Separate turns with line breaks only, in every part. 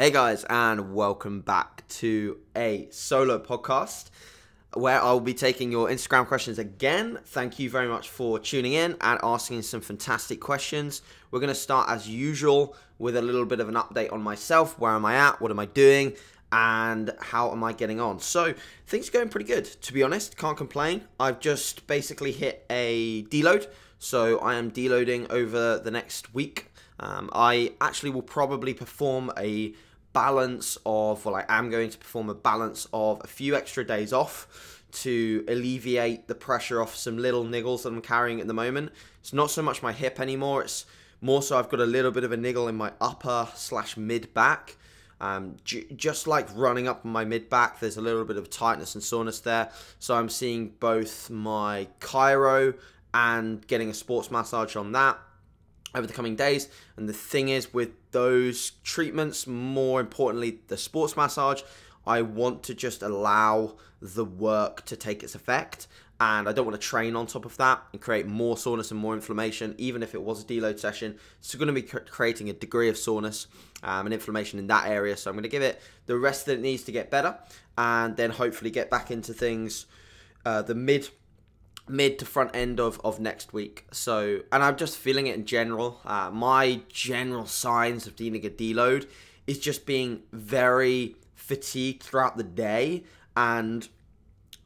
Hey guys, and welcome back to a solo podcast where I'll be taking your Instagram questions again. Thank you very much for tuning in and asking some fantastic questions. We're going to start as usual with a little bit of an update on myself. Where am I at? What am I doing? And how am I getting on? So, things are going pretty good, to be honest. Can't complain. I've just basically hit a deload. So, I am deloading over the next week. Um, I actually will probably perform a balance of, well, I am going to perform a balance of a few extra days off to alleviate the pressure off some little niggles that I'm carrying at the moment. It's not so much my hip anymore, it's more so I've got a little bit of a niggle in my upper slash mid back. Um, j- just like running up my mid back, there's a little bit of tightness and soreness there. So I'm seeing both my chiro and getting a sports massage on that over the coming days. And the thing is, with those treatments, more importantly, the sports massage, I want to just allow the work to take its effect. And I don't want to train on top of that and create more soreness and more inflammation, even if it was a deload session. It's going to be creating a degree of soreness um, and inflammation in that area. So I'm going to give it the rest that it needs to get better and then hopefully get back into things uh, the mid mid to front end of, of next week. So, and I'm just feeling it in general. Uh, my general signs of dealing a deload is just being very fatigued throughout the day. And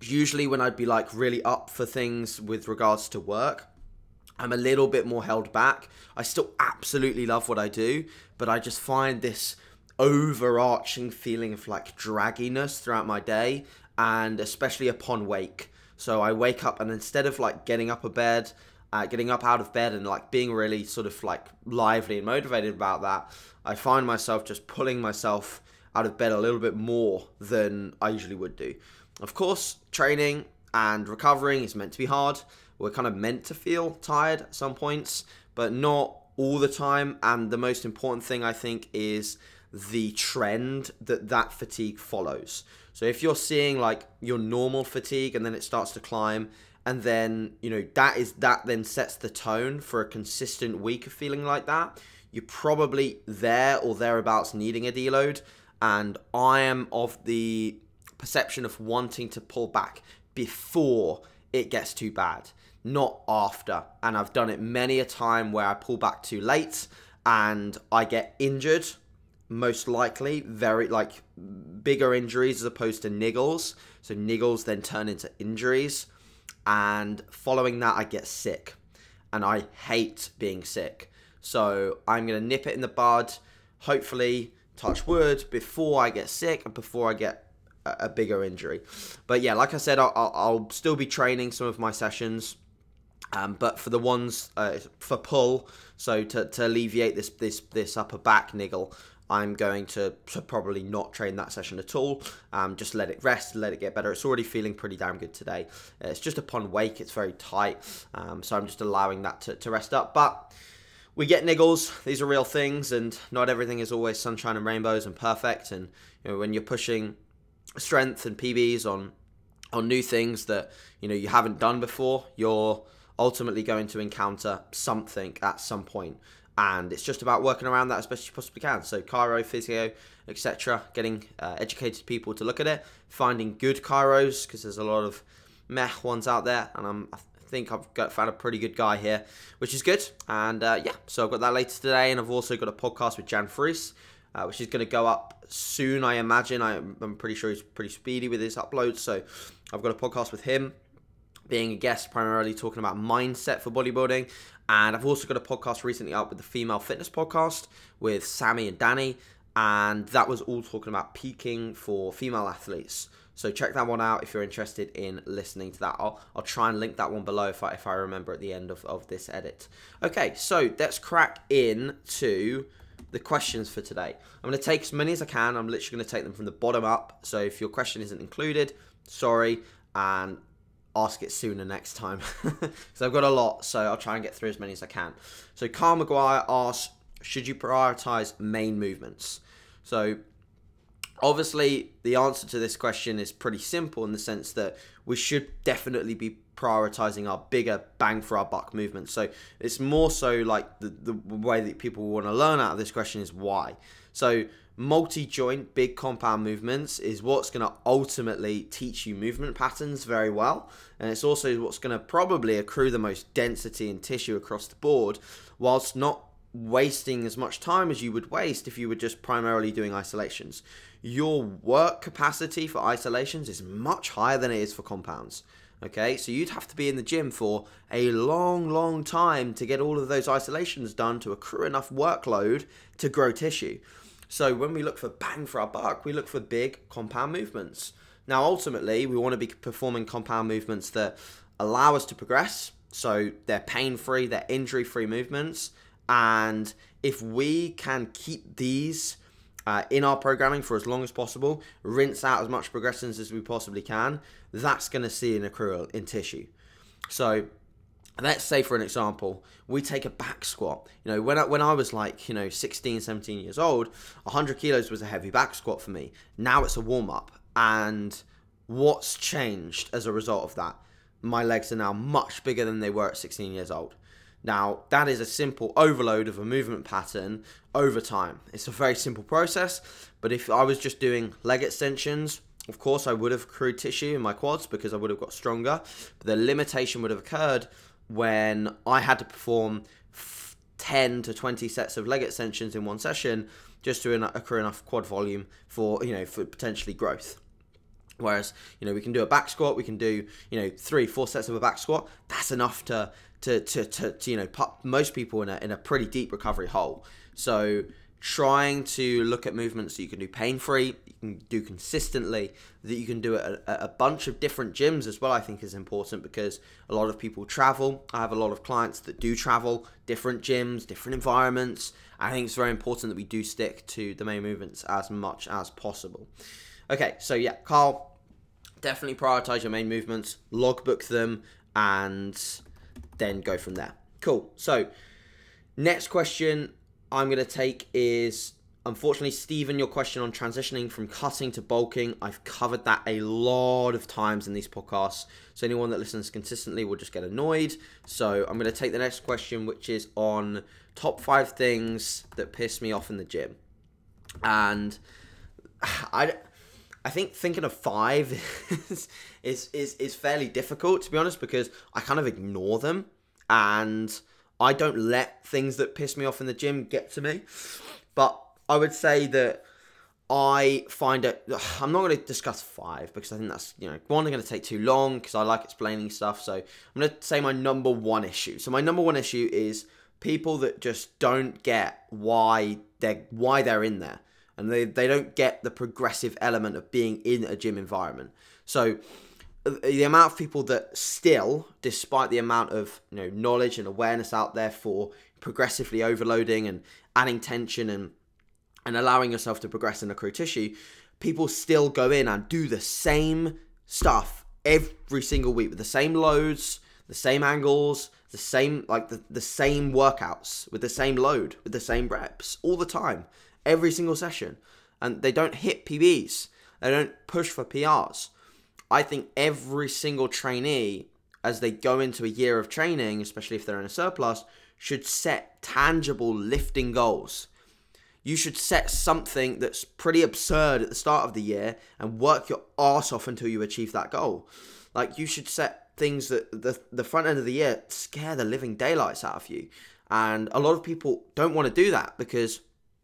usually, when I'd be like really up for things with regards to work, I'm a little bit more held back. I still absolutely love what I do, but I just find this overarching feeling of like dragginess throughout my day and especially upon wake so I wake up and instead of like getting up a bed, uh, getting up out of bed and like being really sort of like lively and motivated about that, I find myself just pulling myself out of bed a little bit more than I usually would do. Of course, training and recovering is meant to be hard. We're kind of meant to feel tired at some points, but not all the time. And the most important thing I think is the trend that that fatigue follows. So if you're seeing like your normal fatigue and then it starts to climb and then, you know, that is that then sets the tone for a consistent week of feeling like that, you're probably there or thereabouts needing a deload and I am of the perception of wanting to pull back before it gets too bad, not after. And I've done it many a time where I pull back too late and I get injured most likely very like bigger injuries as opposed to niggles. So niggles then turn into injuries, and following that, I get sick, and I hate being sick. So I'm gonna nip it in the bud. Hopefully, touch wood before I get sick and before I get a, a bigger injury. But yeah, like I said, I'll, I'll, still be training some of my sessions. Um, but for the ones uh, for pull, so to, to alleviate this this this upper back niggle, I'm going to, to probably not train that session at all. Um, just let it rest, let it get better. It's already feeling pretty damn good today. Uh, it's just upon wake, it's very tight. Um, so I'm just allowing that to, to rest up. But we get niggles. These are real things, and not everything is always sunshine and rainbows and perfect. And you know, when you're pushing strength and PBs on on new things that you know you haven't done before, you're ultimately going to encounter something at some point and it's just about working around that as best you possibly can. So, chiro, physio, etc., getting uh, educated people to look at it, finding good chiros because there's a lot of meh ones out there, and I'm, I think I've got found a pretty good guy here, which is good. And uh, yeah, so I've got that later today, and I've also got a podcast with Jan Fries. Uh, which is going to go up soon, I imagine. I, I'm pretty sure he's pretty speedy with his uploads. So I've got a podcast with him being a guest, primarily talking about mindset for bodybuilding. And I've also got a podcast recently up with the Female Fitness Podcast with Sammy and Danny. And that was all talking about peaking for female athletes. So check that one out if you're interested in listening to that. I'll, I'll try and link that one below if I, if I remember at the end of, of this edit. Okay, so let's crack in to the questions for today. I'm going to take as many as I can. I'm literally going to take them from the bottom up. So if your question isn't included, sorry. And ask it sooner next time because I've got a lot, so I'll try and get through as many as I can. So Carl Maguire asks, should you prioritize main movements? So obviously the answer to this question is pretty simple in the sense that we should definitely be prioritizing our bigger bang for our buck movements. So it's more so like the, the way that people want to learn out of this question is why. So multi joint, big compound movements is what's going to ultimately teach you movement patterns very well. And it's also what's going to probably accrue the most density and tissue across the board, whilst not wasting as much time as you would waste if you were just primarily doing isolations. Your work capacity for isolations is much higher than it is for compounds. Okay, so you'd have to be in the gym for a long, long time to get all of those isolations done to accrue enough workload to grow tissue. So when we look for bang for our buck, we look for big compound movements. Now, ultimately, we want to be performing compound movements that allow us to progress. So they're pain free, they're injury free movements. And if we can keep these uh, in our programming for as long as possible, rinse out as much progressions as we possibly can, that's going to see an accrual in tissue. So let's say for an example we take a back squat. You know when I, when I was like you know 16 17 years old 100 kilos was a heavy back squat for me. Now it's a warm up and what's changed as a result of that? My legs are now much bigger than they were at 16 years old. Now that is a simple overload of a movement pattern over time. It's a very simple process but if i was just doing leg extensions of course, I would have accrued tissue in my quads because I would have got stronger. But the limitation would have occurred when I had to perform 10 to 20 sets of leg extensions in one session just to accrue enough quad volume for, you know, for potentially growth. Whereas, you know, we can do a back squat, we can do, you know, three, four sets of a back squat. That's enough to, to, to, to, to you know, put most people in a, in a pretty deep recovery hole. So, trying to look at movements that you can do pain free, you can do consistently, that you can do at a, a, bunch of different gyms as well, I think is important because a lot of people travel. I have a lot of clients that do travel, different gyms, different environments. I think it's very important that we do stick to the main movements as much as possible. Okay, so yeah, Carl, definitely prioritize your main movements, logbook them, and then go from there. Cool. So, next question I'm going to take is unfortunately, Stephen, your question on transitioning from cutting to bulking. I've covered that a lot of times in these podcasts. So anyone that listens consistently will just get annoyed. So I'm going to take the next question, which is on top five things that piss me off in the gym. And I. I think thinking of five is, is is is fairly difficult to be honest because I kind of ignore them and I don't let things that piss me off in the gym get to me. But I would say that I find it. I'm not going to discuss five because I think that's you know one I'm going to take too long because I like explaining stuff. So I'm going to say my number one issue. So my number one issue is people that just don't get why they're why they're in there, and they they don't get the progressive element of being in a gym environment. So Uh, the amount of people that still, despite the amount of you know knowledge and awareness out there for progressively overloading and adding tension and and allowing yourself to progress in accrue tissue, people still go in and do the same stuff every single week with the same loads, the same angles, the same like the, the same workouts with the same load, with the same reps all the time, every single session. And they don't hit PBs. They don't push for PRs I think every single trainee, as they go into a year of training, especially if they're in a surplus, should set tangible lifting goals. You should set something that's pretty absurd at the start of the year and work your ass off until you achieve that goal. Like you should set things that the the front end of the year scare the living daylights out of you. And a lot of people don't want to do that because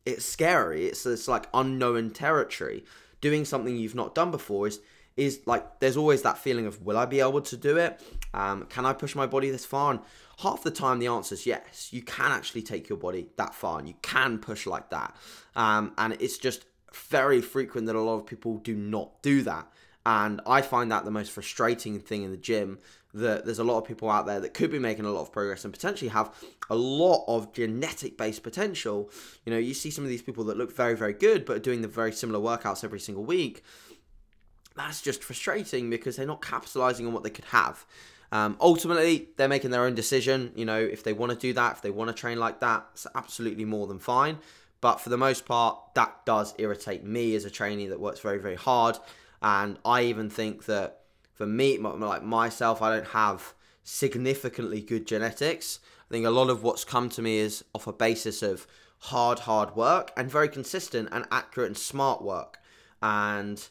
it's scary. It's it's like unknown territory. Doing something you've not done before is is like there's always that feeling of will I be able to do it? Um, can I push my body this far? And half the time the answer is yes. You can actually take your body that far and you can push like that. Um, and it's just very frequent that a lot of people do not do that. And I find that the most frustrating thing in the gym that there's a lot of people out there that could be making a lot of progress and potentially have a lot of genetic based potential. You know, you see some of these people that look very, very good, but are doing the very similar workouts every single week that's just frustrating because they're not capitalizing on what they could have. Um, ultimately, they're making their own decision. You know, if they want to do that, if they want to train like that, it's absolutely more than fine. But for the most part, that does irritate me as a trainee that works very, very hard. And I even think that for me, like myself, I don't have significantly good genetics. I think a lot of what's come to me is off a basis of hard, hard work and very consistent and accurate and smart work. And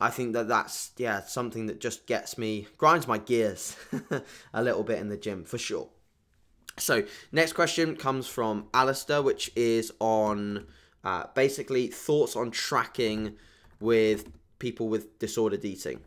I think that that's yeah something that just gets me grinds my gears a little bit in the gym for sure. So next question comes from Alistair, which is on uh, basically thoughts on tracking with people with disordered eating.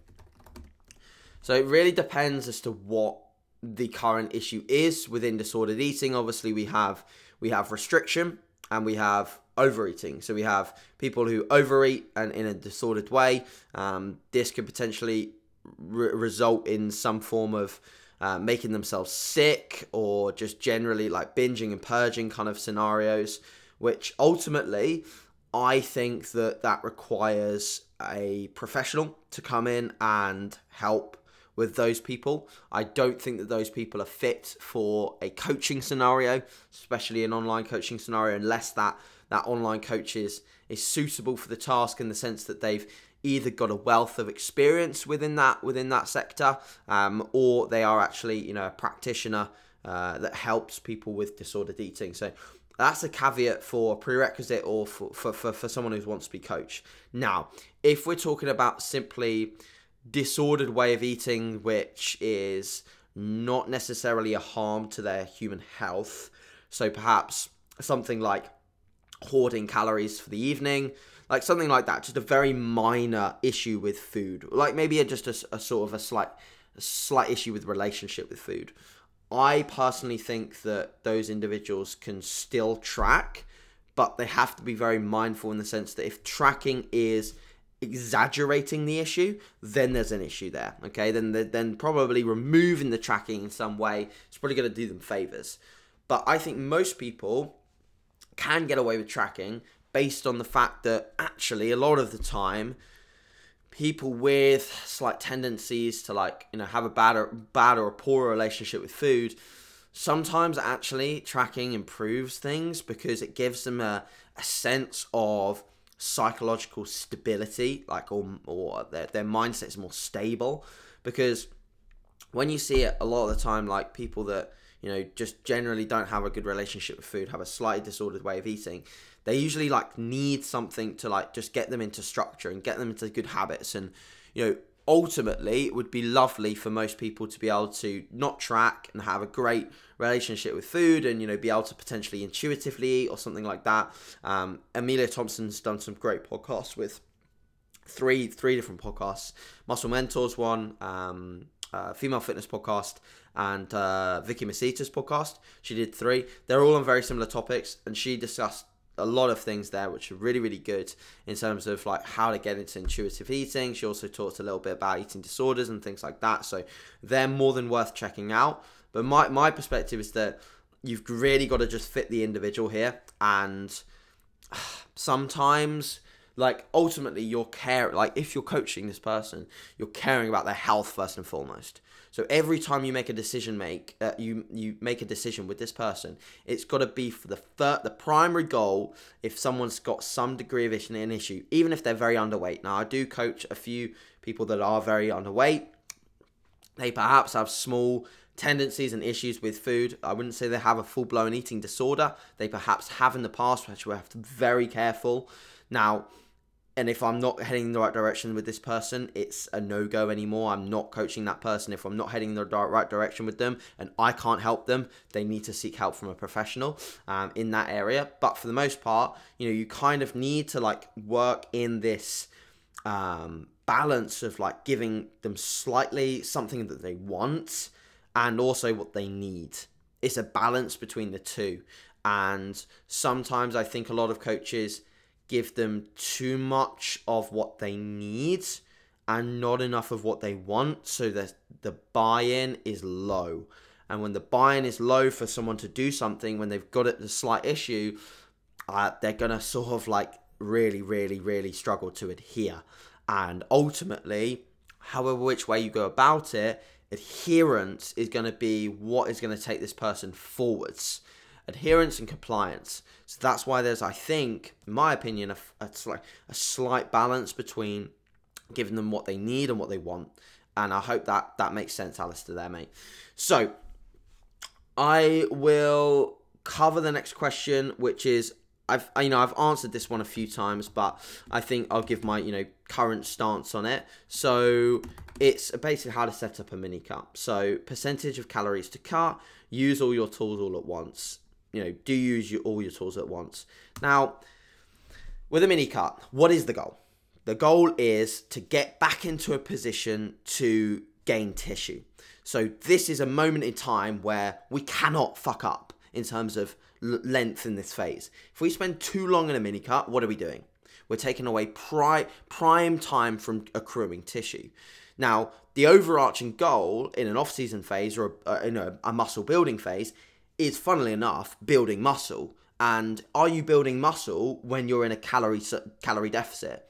So it really depends as to what the current issue is within disordered eating. Obviously, we have we have restriction and we have overeating. So we have people who overeat and in a disordered way. Um, this could potentially re- result in some form of uh, making themselves sick or just generally like binging and purging kind of scenarios, which ultimately I think that that requires a professional to come in and help with those people. I don't think that those people are fit for a coaching scenario, especially an online coaching scenario, unless that that online coach is is suitable for the task in the sense that they've either got a wealth of experience within that within that sector, um, or they are actually you know a practitioner uh, that helps people with disordered eating. So that's a caveat for a prerequisite or for, for, for, for someone who wants to be coached. Now, if we're talking about simply disordered way of eating, which is not necessarily a harm to their human health, so perhaps something like hoarding calories for the evening, like something like that. Just a very minor issue with food, like maybe a, just a, a sort of a slight, a slight issue with relationship with food. I personally think that those individuals can still track, but they have to be very mindful in the sense that if tracking is exaggerating the issue, then there's an issue there. Okay, then then probably removing the tracking in some way is probably going to do them favors. But I think most people can get away with tracking based on the fact that actually a lot of the time people with slight tendencies to like you know have a bad or bad or a poor relationship with food sometimes actually tracking improves things because it gives them a, a sense of psychological stability like or, or their, their mindset is more stable. Because when you see it a lot of the time like people that you know, just generally don't have a good relationship with food, have a slightly disordered way of eating, they usually like need something to like just get them into structure and get them into good habits. And, you know, ultimately it would be lovely for most people to be able to not track and have a great relationship with food and you know be able to potentially intuitively eat or something like that um, amelia thompson's done some great podcasts with three three different podcasts muscle mentors one um, uh, female fitness podcast and uh, Vicky Masita's podcast. She did three. They're all on very similar topics, and she discussed a lot of things there which are really really good in terms of like how to get into intuitive eating she also talked a little bit about eating disorders and things like that so they're more than worth checking out but my, my perspective is that you've really got to just fit the individual here and sometimes like ultimately you're care like if you're coaching this person you're caring about their health first and foremost so every time you make a decision make uh, you you make a decision with this person, it's got to be for the third, the primary goal. If someone's got some degree of issue, an issue, even if they're very underweight. Now I do coach a few people that are very underweight. They perhaps have small tendencies and issues with food. I wouldn't say they have a full blown eating disorder. They perhaps have in the past, which we have to be very careful. Now and if I'm not heading in the right direction with this person, it's a no go anymore. I'm not coaching that person. If I'm not heading in the right direction with them and I can't help them, they need to seek help from a professional um, in that area. But for the most part, you know, you kind of need to like work in this um, balance of like giving them slightly something that they want and also what they need. It's a balance between the two. And sometimes I think a lot of coaches give them too much of what they need and not enough of what they want so that the buy-in is low. And when the buy-in is low for someone to do something when they've got a slight issue uh, they're gonna sort of like really really really struggle to adhere. And ultimately however which way you go about it adherence is going to be what is going to take this person forwards adherence and compliance. So that's why there's, I think, in my opinion, a, a, slight, a slight balance between giving them what they need and what they want. And I hope that that makes sense, Alistair, there, mate. So I will cover the next question, which is I've you know I've answered this one a few times, but I think I'll give my you know current stance on it. So it's basically how to set up a mini cut. So percentage of calories to cut. Use all your tools all at once. You know, do use your, all your tools at once. Now, with a mini cut, what is the goal? The goal is to get back into a position to gain tissue. So this is a moment in time where we cannot fuck up in terms of length in this phase. If we spend too long in a mini cut, what are we doing? We're taking away pri- prime time from accruing tissue. Now, the overarching goal in an off-season phase or a, uh, in a, a muscle building phase is, funnily enough, building muscle. And are you building muscle when you're in a calorie calorie deficit?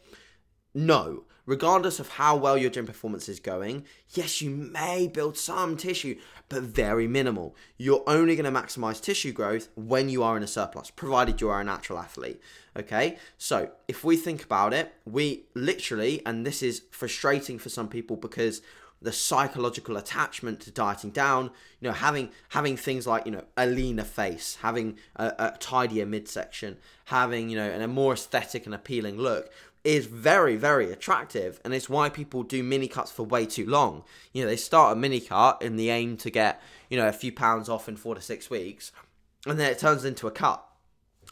No, regardless of how well your gym performance is going, yes, you may build some tissue, but very minimal. You're only going to maximize tissue growth when you are in a surplus, provided you are a natural athlete. Okay, so if we think about it, we literally, and this is frustrating for some people because the psychological attachment to dieting down you know having having things like you know a leaner face having a, a tidier midsection having you know and a more aesthetic and appealing look is very, very attractive, and it's why people do mini cuts for way too long. You know, they start a mini cut in the aim to get, you know, a few pounds off in four to six weeks, and then it turns into a cut.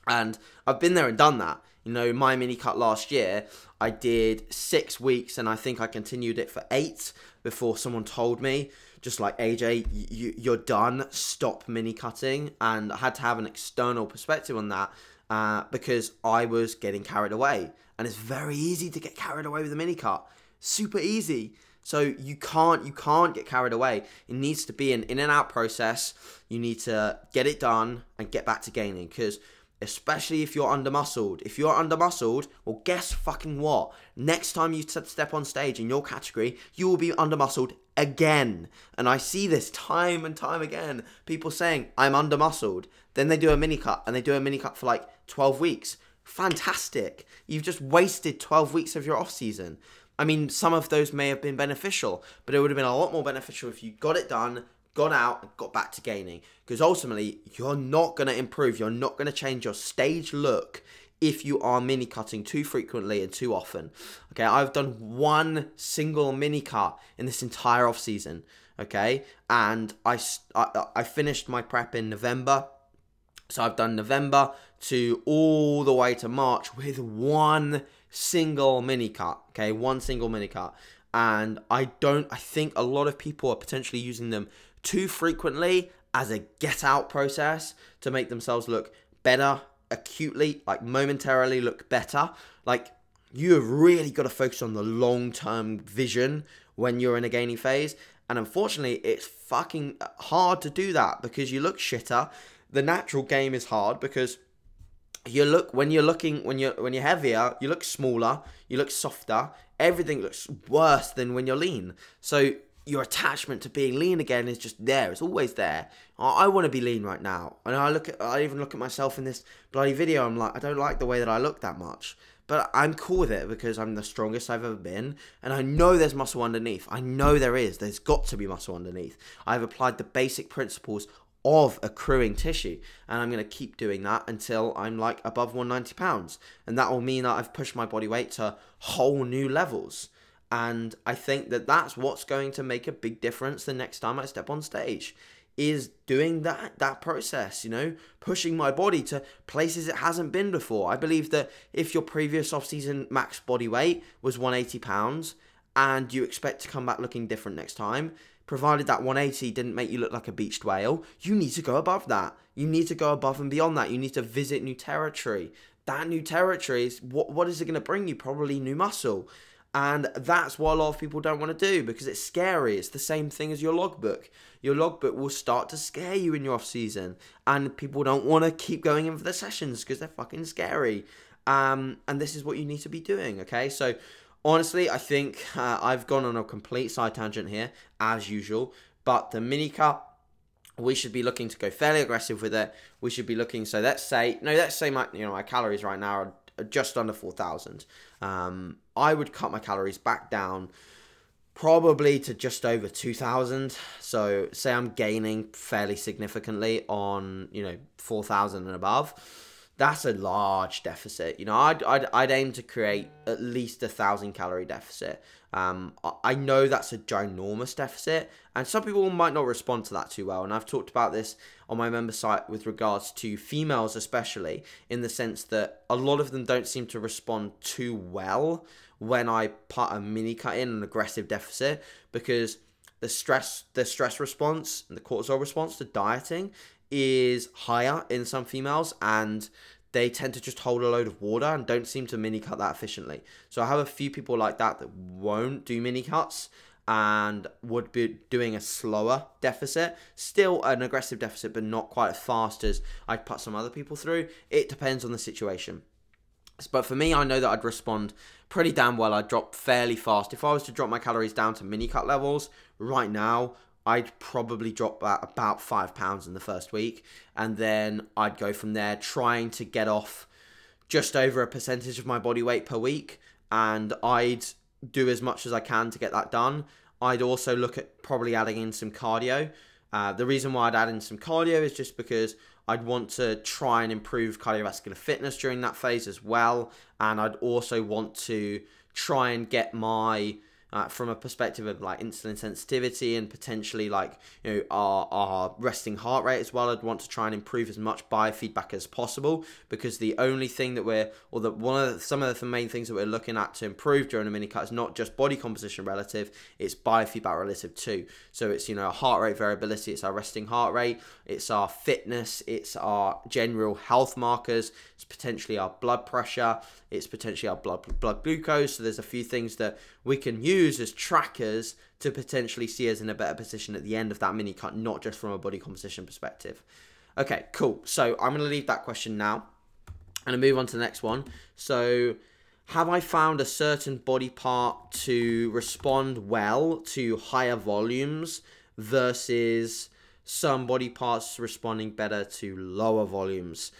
And I've been there and done that. You know, my mini cut last year, I did six weeks, and I think I continued it for eight before someone told me, just like AJ, you, you're done, stop mini cutting. And I had to have an external perspective on that uh, because I was getting carried away and it's very easy to get carried away with a mini cut. Super easy. So you can't you can't get carried away. It needs to be an in and out process. You need to get it done and get back to gaining because especially if you're under muscled. If you're under muscled, well, guess fucking what? Next time you step on stage in your category, you will be under muscled again. And I see this time and time again. People saying, I'm under muscled. Then they do a mini cut and they do a mini cut for like 12 weeks fantastic. You've just wasted 12 weeks of your off season. I mean, some of those may have been beneficial, but it would have been a lot more beneficial if you got it done, got out, and got back to gaining. Because ultimately, you're not going to improve. You're not going to change your stage look if you are mini cutting too frequently and too often. Okay, I've done one single mini cut in this entire off season. Okay, and I, I, I finished my prep in November. So I've done November, to all the way to March with one single mini cut. Okay, one single mini cut. And I don't, I think a lot of people are potentially using them too frequently as a get out process to make themselves look better acutely, like momentarily look better. Like you have really got to focus on the long term vision when you're in a gaining phase. And unfortunately, it's fucking hard to do that because you look shitter. The natural game is hard because you look when you're looking when you're when you're heavier you look smaller you look softer everything looks worse than when you're lean so your attachment to being lean again is just there. It's always there. I, I want to be lean right now. And i look at i even look at myself in this bloody video. I'm like i don't like the way that i look that much. But i'm cool with it because i'm the strongest i've ever been. And i know there's muscle underneath. I know there is. There's got to be muscle underneath. I've applied the basic principles of accruing tissue. And I'm going to keep doing that until I'm like above 190 pounds. And that will mean that I've pushed my body weight to whole new levels. And I think that that's what's going to make a big difference the next time I step on stage is doing that that process you know pushing my body to places it hasn't been before i believe that if your previous off-season max body weight was 180 pounds and you expect to come back looking different next time provided that 180 didn't make you look like a beached whale, you need to go above that. You need to go above and beyond that. You need to visit new territory. That new territory is what what is it going to bring you? Probably new muscle. And that's what a lot of people don't want to do because it's scary. It's the same thing as your logbook. Your logbook will start to scare you in your off season, and people don't want to keep going in for the sessions because they're fucking scary. Um, and this is what you need to be doing. Okay, so Honestly, I think uh, I've gone on a complete side tangent here, as usual. But the mini cut, we should be looking to go fairly aggressive with it. We should be looking. So let's say no, let's say my you know my calories right now are just under four thousand. Um, I would cut my calories back down probably to just over 2000 so say i'm gaining fairly significantly on you know 4000 and above that's a large deficit. You know, I'd, I'd, I'd aim to create at least a thousand calorie deficit. Um, I know that's a ginormous deficit, and some people might not respond to that too well. And I've talked about this on my member site with regards to females, especially in the sense that a lot of them don't seem to respond too well when I put a mini cut in an aggressive deficit because the stress the stress response and the cortisol response to dieting is higher in some females and they tend to just hold a load of water and don't seem to mini cut that efficiently. So I have a few people like that that won't do mini cuts and would be doing a slower deficit. Still an aggressive deficit, but not quite as fast as I'd put some other people through. It depends on the situation. But for me, I know that I'd respond pretty damn well. I'd drop fairly fast. If I was to drop my calories down to mini cut levels right now, I'd probably drop about five pounds in the first week, and then I'd go from there, trying to get off just over a percentage of my body weight per week, and I'd do as much as I can to get that done. I'd also look at probably adding in some cardio. Uh, the reason why I'd add in some cardio is just because I'd want to try and improve cardiovascular fitness during that phase as well, and I'd also want to try and get my uh, from a perspective of like insulin sensitivity and potentially like you know our, our resting heart rate as well i'd want to try and improve as much biofeedback as possible because the only thing that we're or that one of the, some of the main things that we're looking at to improve during a mini cut is not just body composition relative it's biofeedback relative too. So it's you know heart rate variability it's our resting heart rate it's our fitness it's our general health markers it's potentially our blood pressure it's potentially our blood blood glucose so there's a few things that we can use as trackers to potentially see us in a better position at the end of that mini cut, not just from a body composition perspective. Okay, cool. So I'm to leave that question now and move on to the next one. So, have I found a certain body part to respond well to higher volumes versus some body parts responding better to lower volumes?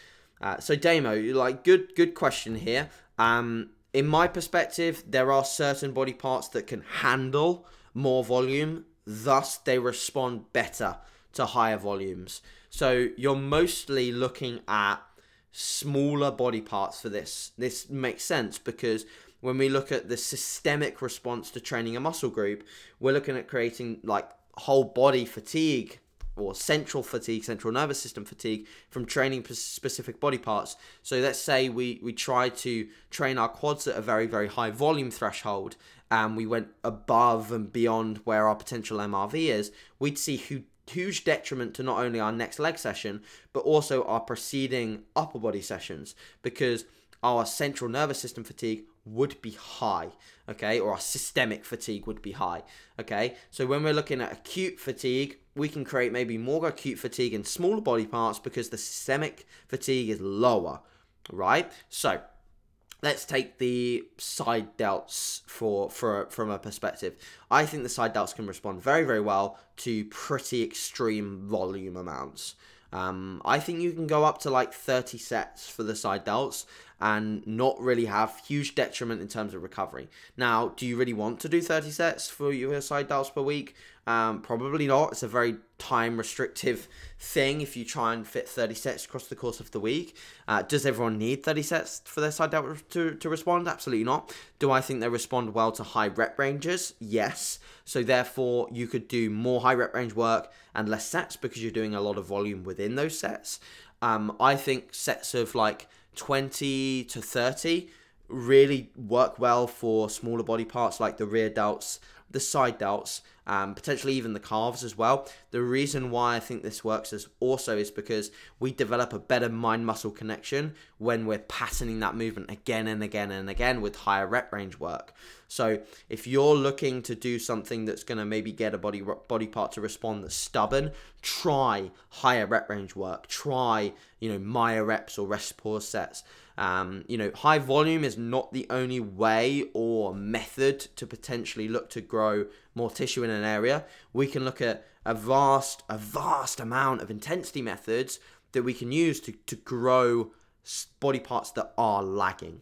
Uh, so, Damo, like good good question here. Um, in my perspective, there are certain body parts that can handle more volume, thus, they respond better to higher volumes. So, you're mostly looking at smaller body parts for this. This makes sense because when we look at the systemic response to training a muscle group, we're looking at creating like whole body fatigue or central fatigue, central nervous system fatigue from training specific body parts. So let's say we, we try to train our quads at a very, very high volume threshold and we went above and beyond where our potential MRV is, we'd see huge, huge detriment to not only our next leg session, but also our preceding upper body sessions because our central nervous system fatigue would be high, okay, or our systemic fatigue would be high, okay. So when we're looking at acute fatigue, we can create maybe more acute fatigue in smaller body parts because the systemic fatigue is lower, right? So let's take the side delts for for from a perspective. I think the side delts can respond very very well to pretty extreme volume amounts. Um, I think you can go up to like 30 sets for the side delts and not really have huge detriment in terms of recovery. Now, do you really want to do 30 sets for your side delts per week? Um, probably not. It's a very time restrictive thing if you try and fit 30 sets across the course of the week. Uh, does everyone need 30 sets for their side delt to, to respond? Absolutely not. Do I think they respond well to high rep ranges? Yes. So therefore, you could do more high rep range work and less sets because you're doing a lot of volume within those sets. Um, I think sets of like 20 to 30 really work well for smaller body parts like the rear delts, the side delts, um, potentially even the calves as well. The reason why I think this works is also is because we develop a better mind muscle connection when we're patterning that movement again and again and again with higher rep range work. So if you're looking to do something that's going to maybe get a body body part to respond that's stubborn, try higher rep range work. Try you know myo reps or rest pause sets. Um, you know, high volume is not the only way or method to potentially look to grow more tissue in an area. We can look at a vast, a vast amount of intensity methods that we can use to, to grow body parts that are lagging.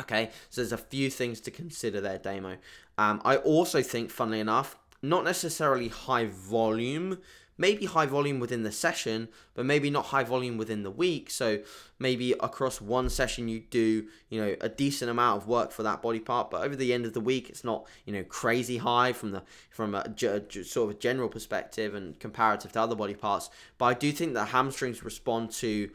Okay, so there's a few things to consider there, Damo. Um, I also think, funnily enough, not necessarily high volume maybe high volume within the session, but maybe not high volume within the week. So maybe across one session you do, you know, a decent amount of work for that body part, but over the end of the week it's not, you know, crazy high from the from a sort of a general perspective and comparative to other body parts. But I do think that hamstrings respond to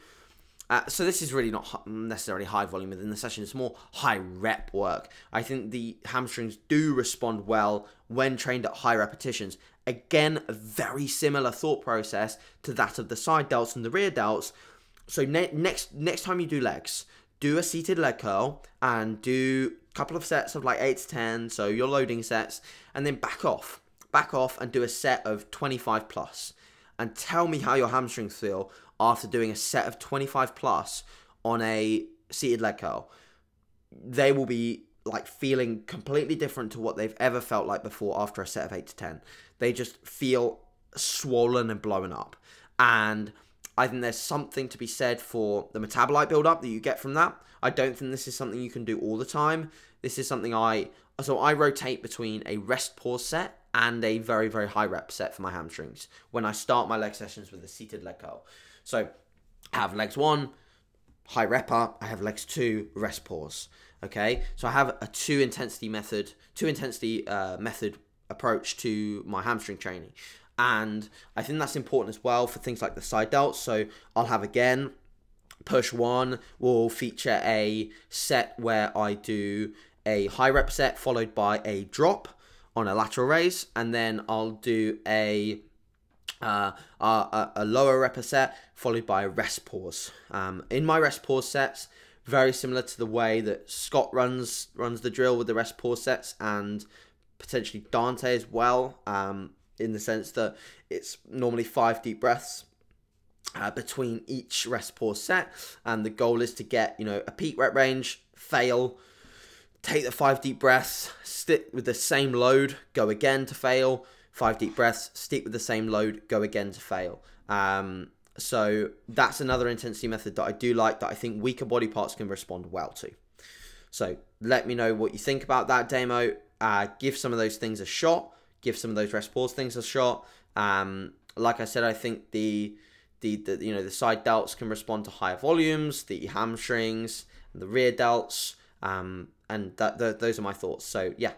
uh, so this is really not necessarily high volume within the session. It's more high rep work. I think the hamstrings do respond well when trained at high repetitions. Again, a very similar thought process to that of the side delts and the rear delts. So ne- next next time you do legs, do a seated leg curl and do a couple of sets of like eight to ten. So your loading sets, and then back off, back off, and do a set of twenty five plus, and tell me how your hamstrings feel after doing a set of 25 plus on a seated leg curl, they will be like feeling completely different to what they've ever felt like before after a set of 8 to 10. They just feel swollen and blown up. And I think there's something to be said for the metabolite buildup that you get from that. I don't think this is something you can do all the time. This is something I so I rotate between a rest pause set and a very very high rep set for my hamstrings when I start my leg sessions with a seated leg curl. So I have legs one, high rep up. I have legs two, rest pause. Okay, so I have a two intensity method, two intensity uh, method approach to my hamstring training, and I think that's important as well for things like the side delts. So I'll have again push one will feature a set where I do a high rep set followed by a drop on a lateral raise, and then I'll do a uh, a, a, lower rep set followed by a rest pause. Um, in my rest pause sets, very similar to the way that Scott runs runs the drill with the rest pause sets and potentially Dante as well. Um, in the sense that it's normally five deep breaths uh, between each rest pause set, and the goal is to get you know a peak rep range, fail, take the five deep breaths, stick with the same load, go again to fail, five deep breaths, stick with the same load, go again to fail. Um, so that's another intensity method that I do like that I think weaker body parts can respond well to. So let me know what you think about that Damo. Uh, give some of those things a shot. Give some of those rest pause things a shot. Um, like I said, I think the, the the you know the side delts can respond to higher volumes, the hamstrings, the rear delts, um, and that, the, those are my thoughts. So yeah,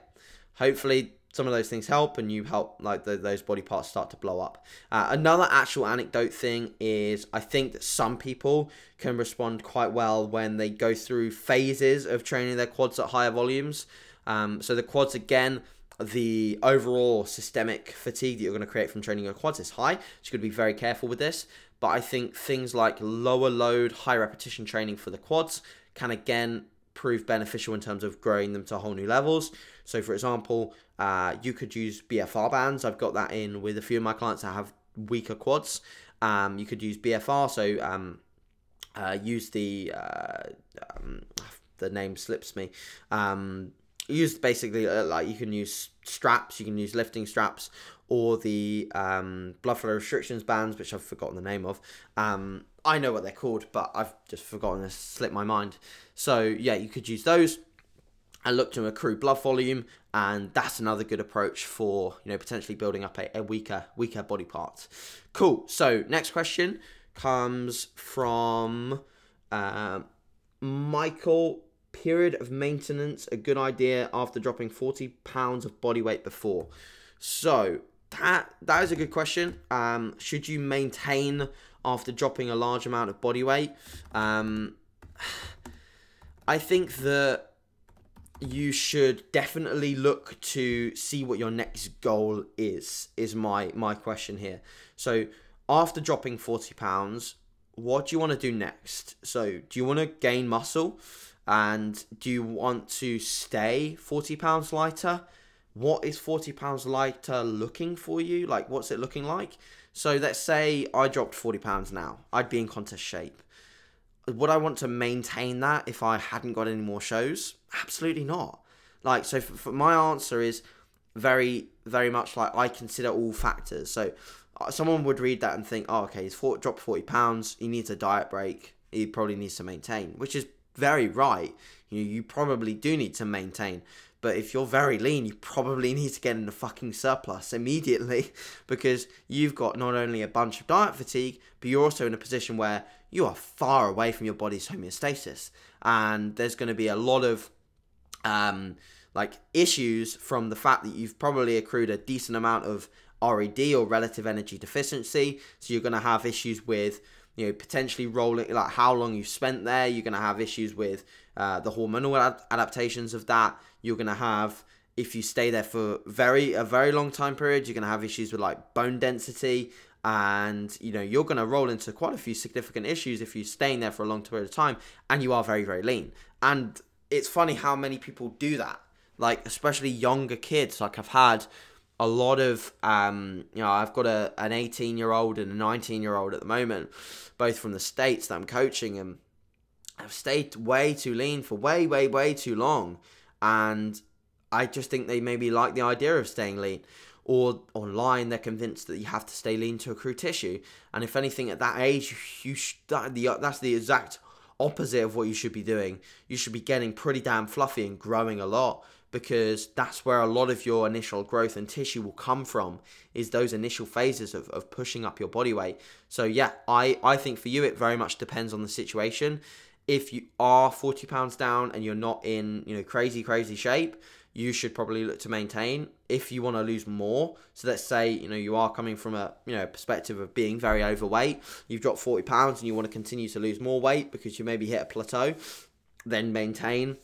hopefully some of those things help and you help like the, those body parts start to blow up. Uh, another actual anecdote thing is i think that some people can respond quite well when they go through phases of training their quads at higher volumes. Um, so the quads again the overall systemic fatigue that you're going to create from training your quads is high. So you've got to be very careful with this. But i think things like lower load high repetition training for the quads can again prove beneficial in terms of growing them to whole new levels. So, for example, uh, you could use BFR bands. I've got that in with a few of my clients that have weaker quads. Um, you could use BFR, so um, uh, use the uh, um, the name slips me. Um, use basically uh, like you can use straps, you can use lifting straps, or the um, blood flow restrictions bands, which I've forgotten the name of. Um, I know what they're called, but I've just forgotten. This slipped my mind. So yeah, you could use those and look to accrue blood volume, and that's another good approach for you know potentially building up a, a weaker weaker body part. Cool. So next question comes from uh, Michael. Period of maintenance a good idea after dropping 40 pounds of body weight before? So that that is a good question. Um, should you maintain after dropping a large amount of body weight? Um, I think that you should definitely look to see what your next goal is. Is my my question here. So after dropping forty pounds, what do you want to do next? So do you want to gain muscle? And do you want to stay 40 pounds lighter? What is 40 pounds lighter looking for you? Like, what's it looking like? So, let's say I dropped 40 pounds now, I'd be in contest shape. Would I want to maintain that if I hadn't got any more shows? Absolutely not. Like, so for, for my answer is very, very much like I consider all factors. So, uh, someone would read that and think, oh, okay, he's fought, dropped 40 pounds, he needs a diet break, he probably needs to maintain, which is very right. You, you probably do need to maintain But if you're very lean, you probably need to get in a fucking surplus immediately because you've got not only a bunch of diet fatigue, but you're also in a position where you are far away from your body's homeostasis. And there's going to be a lot of um, like issues from the fact that you've probably accrued a decent amount of RED or relative energy deficiency. So you're going to have issues with you know potentially rolling like how long you've spent there. You're going to have issues with uh, the hormonal ad- adaptations of that. You're going to have if you stay there for very a very long time period, you're going to have issues with like bone density and you know you're going to roll into quite a few significant issues if you're staying there for a long period of time and you are very very lean. And it's funny how many people do that. Like especially younger kids. Like i've had a lot of um, you know i've got a, an 18 year old and a 19 year old at the moment both from the states that i'm coaching and i've stayed way too lean for way way way too long and i just think they maybe like the idea of staying lean. Or online they're convinced that you have to stay lean to accrue tissue. And if anything at that age you, you that, the, that's the exact opposite of what you should be doing. You should be getting pretty damn fluffy and growing a lot because that's where a lot of your initial growth and tissue will come from is those initial phases of, of pushing up your body weight. So yeah i i think for you it very much depends on the situation if you are 40 pounds down and you're not in you know crazy crazy shape you should probably look to maintain. If you want to lose more so let's say you know you are coming from a you know perspective of being very overweight you've dropped 40 pounds and you want to continue to lose more weight because you maybe hit a plateau then maintain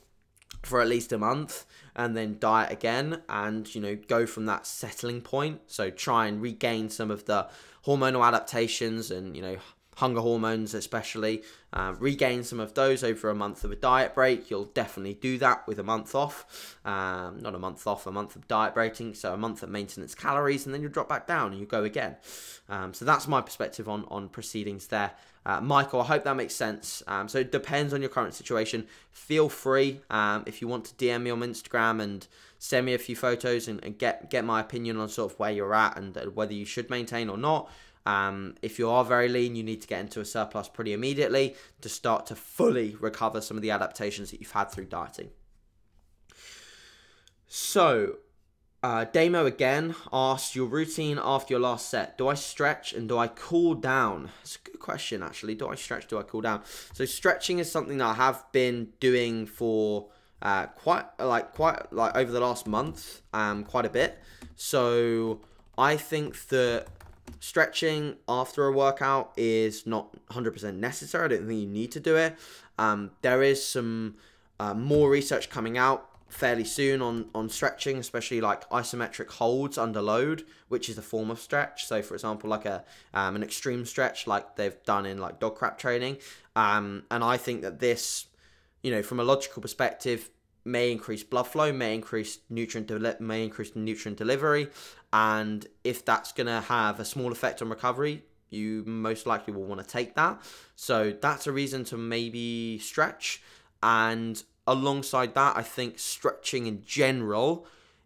for at least a month and then diet again and you know go from that settling point. So try and regain some of the hormonal adaptations and you know hunger hormones especially uh, regain some of those over a month of a diet break you'll definitely do that with a month off um, not a month off a month of diet breaking so a month of maintenance calories and then you drop back down and you go again um, so that's my perspective on on proceedings there uh, Michael, I hope that makes sense. Um, so it depends on your current situation. Feel free um, if you want to DM me on Instagram and send me a few photos and, and, get get my opinion on sort of where you're at and whether you should maintain or not. Um, if you are very lean, you need to get into a surplus pretty immediately to start to fully recover some of the adaptations that you've had through dieting. So, uh, Damo again asked your routine after your last set. Do I stretch and do I cool down? It's a good question, actually. Do I stretch? Do I cool down? So stretching is something that I have been doing for uh, quite like quite like over the last month, um, quite a bit. So I think that stretching after a workout is not 100% necessary. I don't think you need to do it. Um, there is some uh, more research coming out fairly soon on on stretching, especially like isometric holds under load, which is a form of stretch. So, for example, like a um, an extreme stretch, like they've done in like DoggCrapp training. Um, and I think that this, you know, from a logical perspective, may increase blood flow, may increase nutrient may increase nutrient delivery, and if that's gonna have a small effect on recovery, you most likely will want to take that. So that's a reason to maybe stretch. And alongside that, I think stretching in general,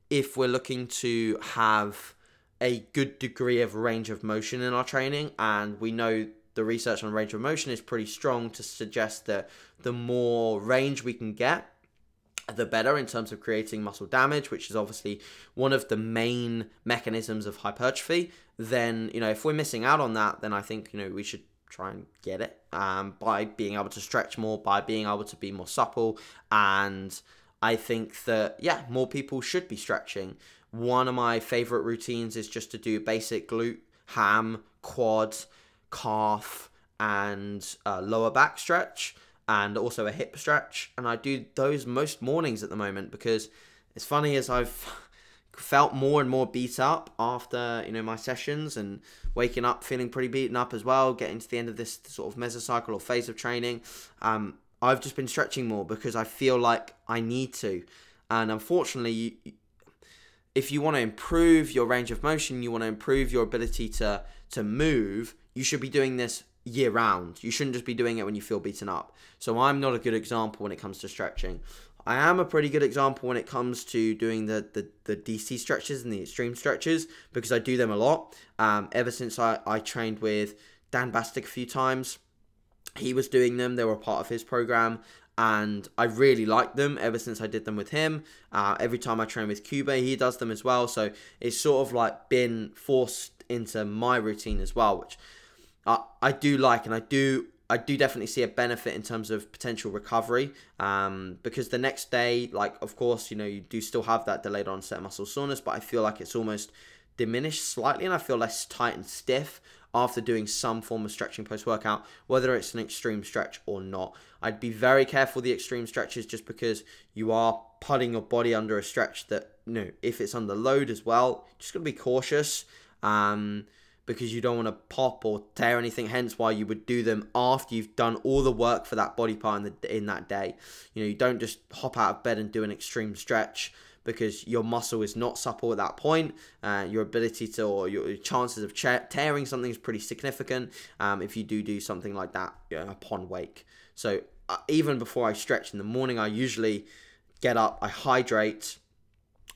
if we're looking to have a good degree of range of motion in our training, and we know the research on range of motion is pretty strong to suggest that the more range we can get, the better in terms of creating muscle damage, which is obviously one of the main mechanisms of hypertrophy. Then, you know, if we're missing out on that, then I think, you know, we should try and get it um, by being able to stretch more, by being able to be more supple. And I think that, yeah, more people should be stretching. One of my favorite routines is just to do basic glute, ham, quad, calf, and uh, lower back stretch, and also a hip stretch. And I do those most mornings at the moment because it's funny as I've felt more and more beat up after you know my sessions and waking up feeling pretty beaten up as well getting to the end of this sort of mesocycle or phase of training um, i've just been stretching more because i feel like i need to and unfortunately you, if you want to improve your range of motion you want to improve your ability to to move you should be doing this year round you shouldn't just be doing it when you feel beaten up so i'm not a good example when it comes to stretching I am a pretty good example when it comes to doing the, the, the DC stretches and the extreme stretches because I do them a lot. Um, ever since I, I trained with Dan Bastick a few times, he was doing them. They were part of his program. and I really like them ever since I did them with him. Uh, every time I train with Cuba, he does them as well. So it's sort of like been forced into my routine as well, which I, I do like, and I do I do definitely see a benefit in terms of potential recovery um, because the next day, like, of course, you know, you do still have that delayed onset muscle soreness, but I feel like it's almost diminished slightly and I feel less tight and stiff after doing some form of stretching post workout, whether it's an extreme stretch or not. I'd be very careful the extreme stretches just because you are putting your body under a stretch that, you know, if it's under load as well, just gotta be cautious. Um, because you don't want to pop or tear anything. Hence, why you would do them after you've done all the work for that body part in, the, in that day. You know, you don't just hop out of bed and do an extreme stretch because your muscle is not supple at that point. Uh, your ability to or your chances of tearing something is pretty significant um, if you do do something like that you know, upon wake. So uh, even before I stretch in the morning, I usually get up, I hydrate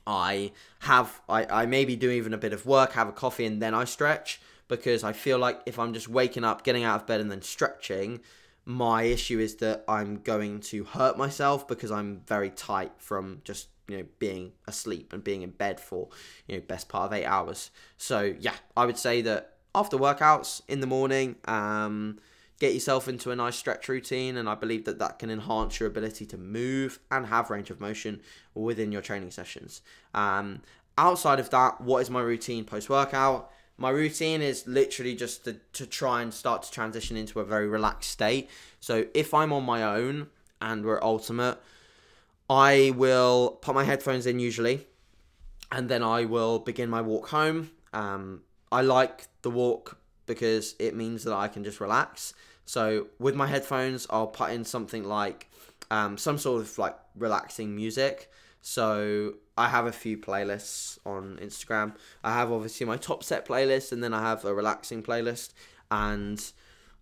I have I, I maybe do even a bit of work, have a coffee, and then I stretch because I feel like if I'm just waking up, getting out of bed, and then stretching, my issue is that I'm going to hurt myself because I'm very tight from just you know being asleep and being in bed for you know best part of eight hours. So yeah, I would say that after workouts in the morning, um, get yourself into a nice stretch routine and i believe that that can enhance your ability to move and have range of motion within your training sessions. Um, outside of that what is my routine post workout my routine is literally just to, to try and start to transition into a very relaxed state. So if i'm on my own and we're ultimate i will put my headphones in usually and then i will begin my walk home. Um, i like the walk because it means that i can just relax so with my headphones, I'll put in something like um, some sort of like relaxing music. So I have a few playlists on Instagram. I have obviously my top set playlist, and then I have a relaxing playlist, and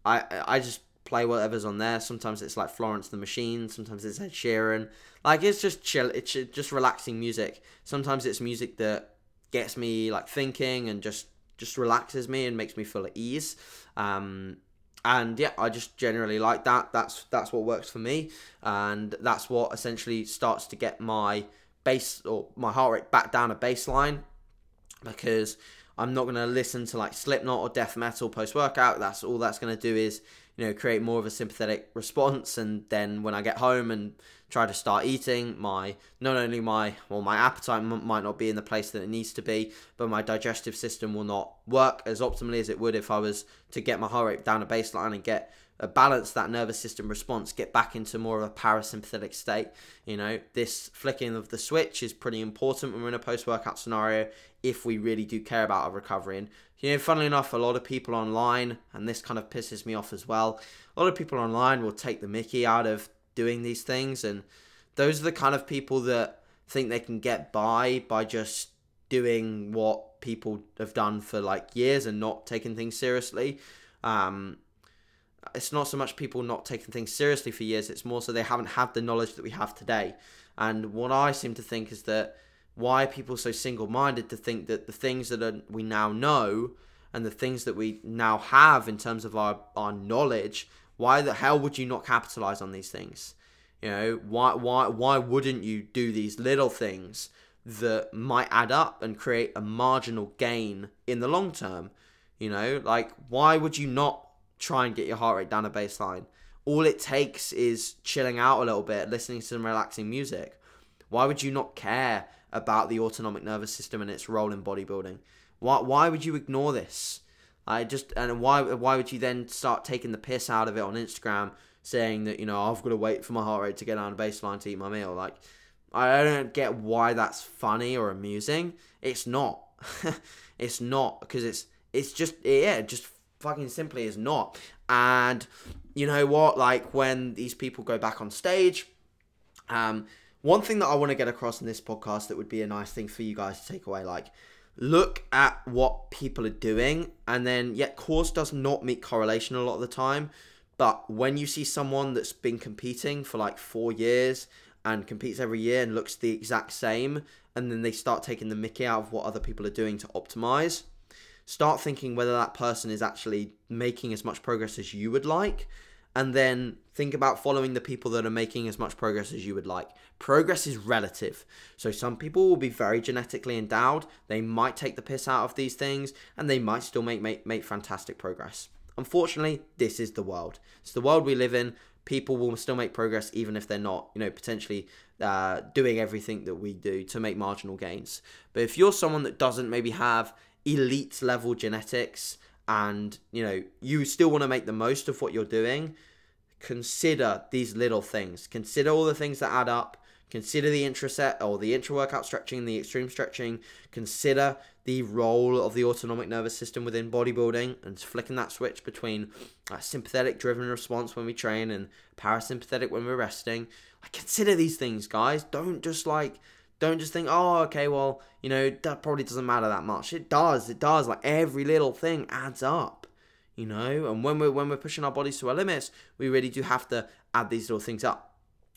I I just play whatever's on there. Sometimes it's like Florence the Machine. Sometimes it's Ed Sheeran. Like it's just chill. It's just relaxing music. Sometimes it's music that gets me like thinking and just just relaxes me and makes me feel at ease. Um, and yeah, I just generally like that. That's that's what works for me, and that's what essentially starts to get my base or my heart rate back down a baseline because I'm not gonna listen to like Slipknot or death metal post workout. That's all that's gonna do is you know create more of a sympathetic response, and then when I get home and try to start eating, my not only my well my appetite m- might not be in the place that it needs to be, but my digestive system will not work as optimally as it would if I was to get my heart rate down a baseline and get a balance that nervous system response, get back into more of a parasympathetic state. You know, this flicking of the switch is pretty important when we're in a post workout scenario if we really do care about our recovery. And, you know, funnily enough, a lot of people online, and this kind of pisses me off as well, a lot of people online will take the mickey out of doing these things and those are the kind of people that think they can get by by just doing what people have done for like years and not taking things seriously. Um, it's not so much people not taking things seriously for years it's more so they haven't had the knowledge that we have today. And what i seem to think is that why are people so single-minded to think that the things that are, we now know and the things that we now have in terms of our, our knowledge why the hell would you not capitalize on these things? You know, why why why wouldn't you do these little things that might add up and create a marginal gain in the long term? You know, like why would you not try and get your heart rate down a baseline? All it takes is chilling out a little bit, listening to some relaxing music. Why would you not care about the autonomic nervous system and its role in bodybuilding? Why why would you ignore this? I just and why why would you then start taking the piss out of it on Instagram, saying that you know I've got to wait for my heart rate to get down to baseline to eat my meal? Like I don't get why that's funny or amusing. It's not. it's not because it's it's just yeah, just fucking simply is not. And you know what? Like when these people go back on stage, um, one thing that I want to get across in this podcast that would be a nice thing for you guys to take away, like look at what people are doing and then yet cause does not meet correlation a lot of the time but when you see someone that's been competing for like four years and competes every year and looks the exact same and then they start taking the mickey out of what other people are doing to optimize start thinking whether that person is actually making as much progress as you would like and then think about following the people that are making as much progress as you would like. Progress is relative. So some people will be very genetically endowed. They might take the piss out of these things and they might still make make, make fantastic progress. Unfortunately, this is the world. It's the world we live in. People will still make progress even if they're not, you know, potentially uh, doing everything that we do to make marginal gains. But if you're someone that doesn't maybe have elite level genetics and, you know, you still want to make the most of what you're doing, consider these little things. Consider all the things that add up. Consider the intraset or the intra workout stretching, the extreme stretching. Consider the role of the autonomic nervous system within bodybuilding and flicking that switch between a sympathetic driven response when we train and parasympathetic when we're resting. Like consider these things, guys. Don't just like don't just think, oh, okay, well, you know, that probably doesn't matter that much. It does. It does. Like every little thing adds up you know and when we're when we're pushing our bodies to our limits we really do have to add these little things up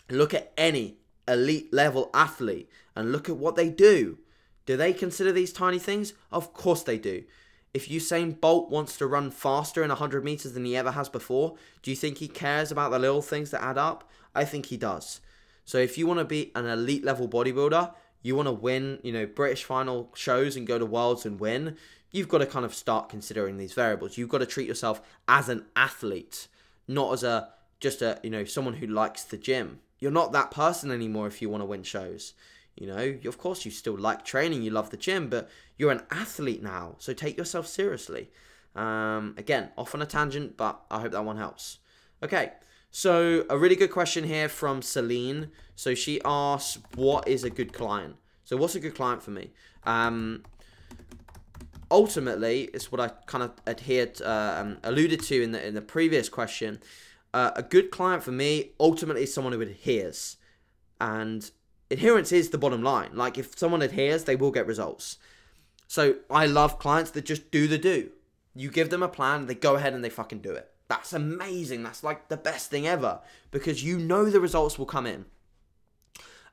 look at any elite level athlete and look at what they do do they consider these tiny things of course they do if Usain Bolt wants to run faster in 100 meters than he ever has before, do you think he cares about the little things that add up? I think he does. So if you want to be an elite level bodybuilder, you want to win, you know, British final shows and go to worlds and win, you've got to kind of start considering these variables. You've got to treat yourself as an athlete, not as a just a you know someone who likes the gym. You're not that person anymore if you want to win shows. You know, of course you still like training, you love the gym, but you're an athlete now, so take yourself seriously. Um, again, off on a tangent, but I hope that one helps. Okay, so a really good question here from Celine. So she asks, "What is a good client?" So what's a good client for me? Um, ultimately, it's what I kind of adhered, uh, um, alluded to in the in the previous question. Uh, a good client for me ultimately is someone who adheres, and adherence is the bottom line. Like if someone adheres, they will get results. So I love clients that just do the do. You give them a plan, they go ahead and they fucking do it. That's amazing. That's like the best thing ever because you know the results will come in.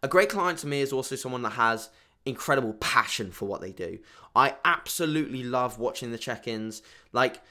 A great client to me is also someone that has incredible passion for what they do. I absolutely love watching the check-ins. Like,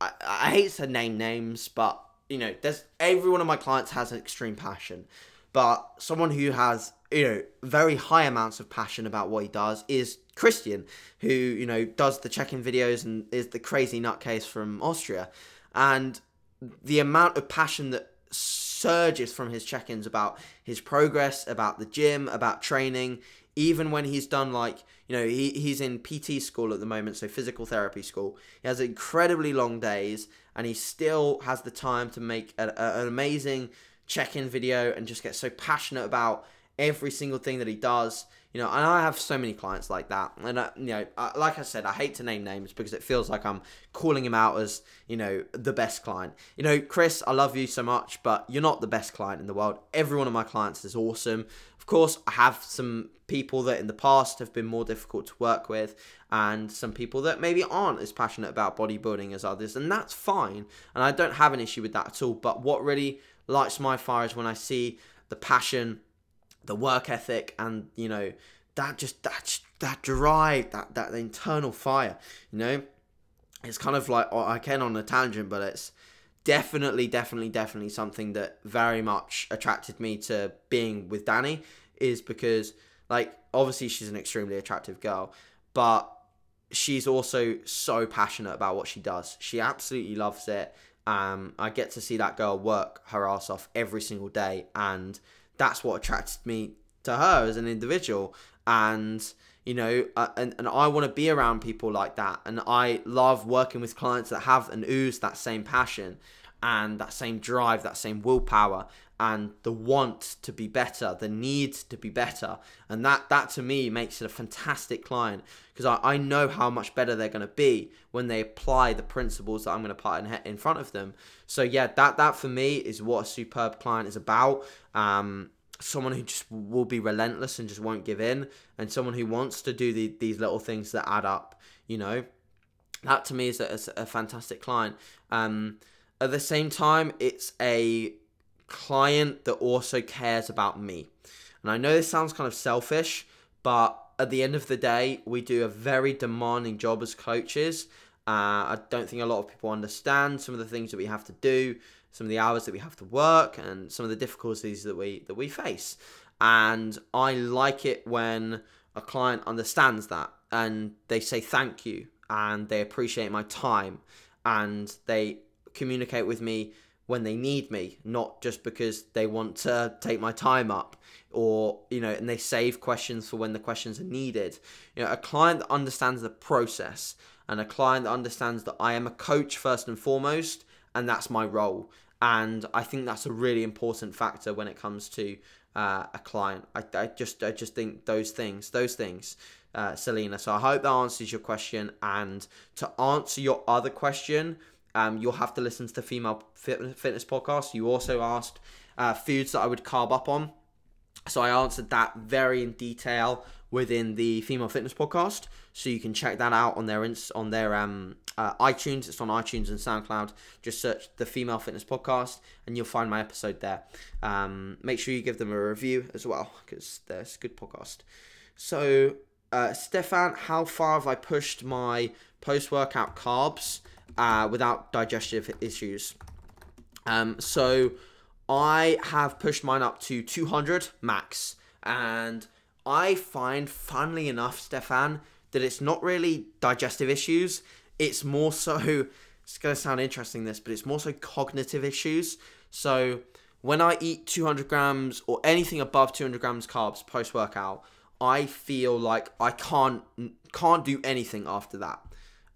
I, I hate to name names, but you know, there's every one of my clients has an extreme passion. But someone who has you know very high amounts of passion about what he does is Christian, who you know does the check-in videos and is the crazy nutcase from Austria, and the amount of passion that surges from his check-ins about his progress, about the gym, about training even when he's done like you know he, he's in pt school at the moment so physical therapy school. He has incredibly long days and he still has the time to make a, a, an amazing check-in video and just get so passionate about every single thing that he does you know, and I have so many clients like that. And, uh, you know, uh, like I said, I hate to name names because it feels like I'm calling him out as, you know, the best client. You know, Chris, I love you so much, but you're not the best client in the world. Every one of my clients is awesome. Of course, I have some people that in the past have been more difficult to work with, and some people that maybe aren't as passionate about bodybuilding as others, and that's fine. And I don't have an issue with that at all. But what really lights my fire is when I see the passion the work ethic and you know that just that that drive that that internal fire you know? It's kind of like oh, I can on a tangent but it's definitely definitely definitely something that very much attracted me to being with Danny is because like obviously she's an extremely attractive girl but she's also so passionate about what she does. She absolutely loves it. Um I get to see that girl work her ass off every single day and that's what attracted me to her as an individual. And you know uh, and, and i want to be around people like that. And i love working with clients that have and ooze that same passion and that same drive that same willpower and the want to be better the need to be better. And that that to me makes it a fantastic client because I, I know how much better they're going to be when they apply the principles that i'm going to put in, in front of them so yeah that that for me is what a superb client is about um, someone who just will be relentless and just won't give in, and someone who wants to do the, these little things that add up. You know, that to me is a, a fantastic client. Um, at the same time, it's a client that also cares about me. And I know this sounds kind of selfish, but at the end of the day, we do a very demanding job as coaches. Uh, I don't think a lot of people understand some of the things that we have to do some of the hours that we have to work and some of the difficulties that we that we face. And I like it when a client understands that and they say thank you and they appreciate my time and they communicate with me when they need me, not just because they want to take my time up or, you know, and they save questions for when the questions are needed. You know, a client that understands the process and a client that understands that I am a coach first and foremost and that's my role. And I think that's a really important factor when it comes to uh, a client. I, I just I just think those things, those things, uh, Selena. So I hope that answers your question. And to answer your other question, um, you'll have to listen to the female fitness podcast. You also asked uh, foods that I would carb up on. So I answered that very in detail within the female fitness podcast. So you can check that out on their on their um, uh, iTunes. It's on iTunes and SoundCloud. Just search the female fitness podcast, and you'll find my episode there. Um, make sure you give them a review as well because there's a good podcast. So uh, Stefan, how far have I pushed my post workout carbs uh, without digestive issues? Um, so I have pushed mine up to 200 max, and I find, funnily enough, Stefan, that it's not really digestive issues. It's more so, it's going to sound interesting, this, but it's more so cognitive issues. So when I eat 200 grams or anything above 200 grams carbs post workout, I feel like I can't can't do anything after that.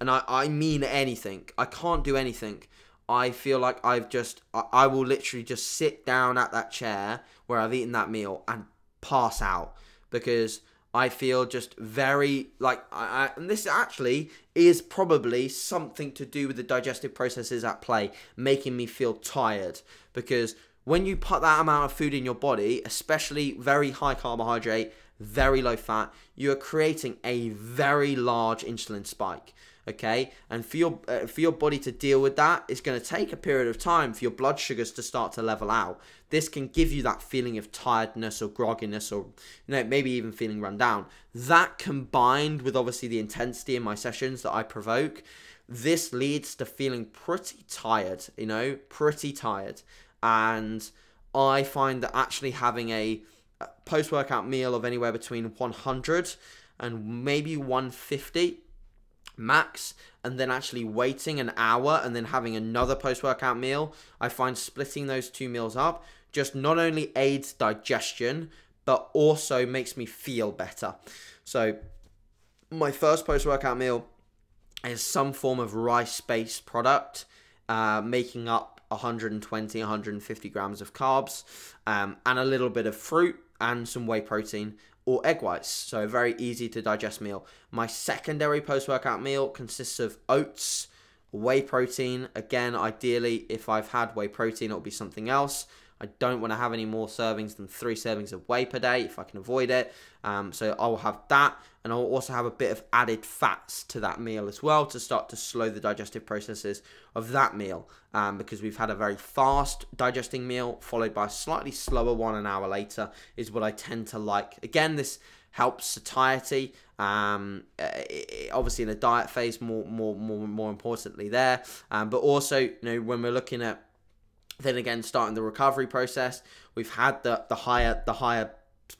And I, I mean anything. I can't do anything. I feel like I've just I, I will literally just sit down at that chair where I've eaten that meal and pass out because I feel just very like I, I, and this actually is probably something to do with the digestive processes at play, making me feel tired because when you put that amount of food in your body, especially very high carbohydrate, very low fat, you are creating a very large insulin spike. Okay, and for your uh, for your body to deal with that, it's going to take a period of time for your blood sugars to start to level out. This can give you that feeling of tiredness or grogginess, or you know maybe even feeling run down. That combined with obviously the intensity in my sessions that I provoke, this leads to feeling pretty tired. You know, pretty tired, and I find that actually having a post workout meal of anywhere between 100 and maybe 150 max and then actually waiting an hour and then having another post workout meal i find splitting those two meals up just not only aids digestion but also makes me feel better. So my first post workout meal is some form of rice based product uh, making up 120 150 grams of carbs um, and a little bit of fruit and some whey protein or egg whites. So a very easy to digest meal. My secondary post-workout meal consists of oats, whey protein. Again, ideally, if I've had whey protein, it'll be something else. I don't want to have any more servings than three servings of whey per day if I can avoid it. Um, so I will have that, and I'll also have a bit of added fats to that meal as well to start to slow the digestive processes of that meal. Um, because we've had a very fast digesting meal followed by a slightly slower one an hour later is what I tend to like. Again, this helps satiety. Um, it, obviously in a diet phase, more more more more importantly there, um, but also you know when we're looking at then again, starting the recovery process, we've had the the higher the higher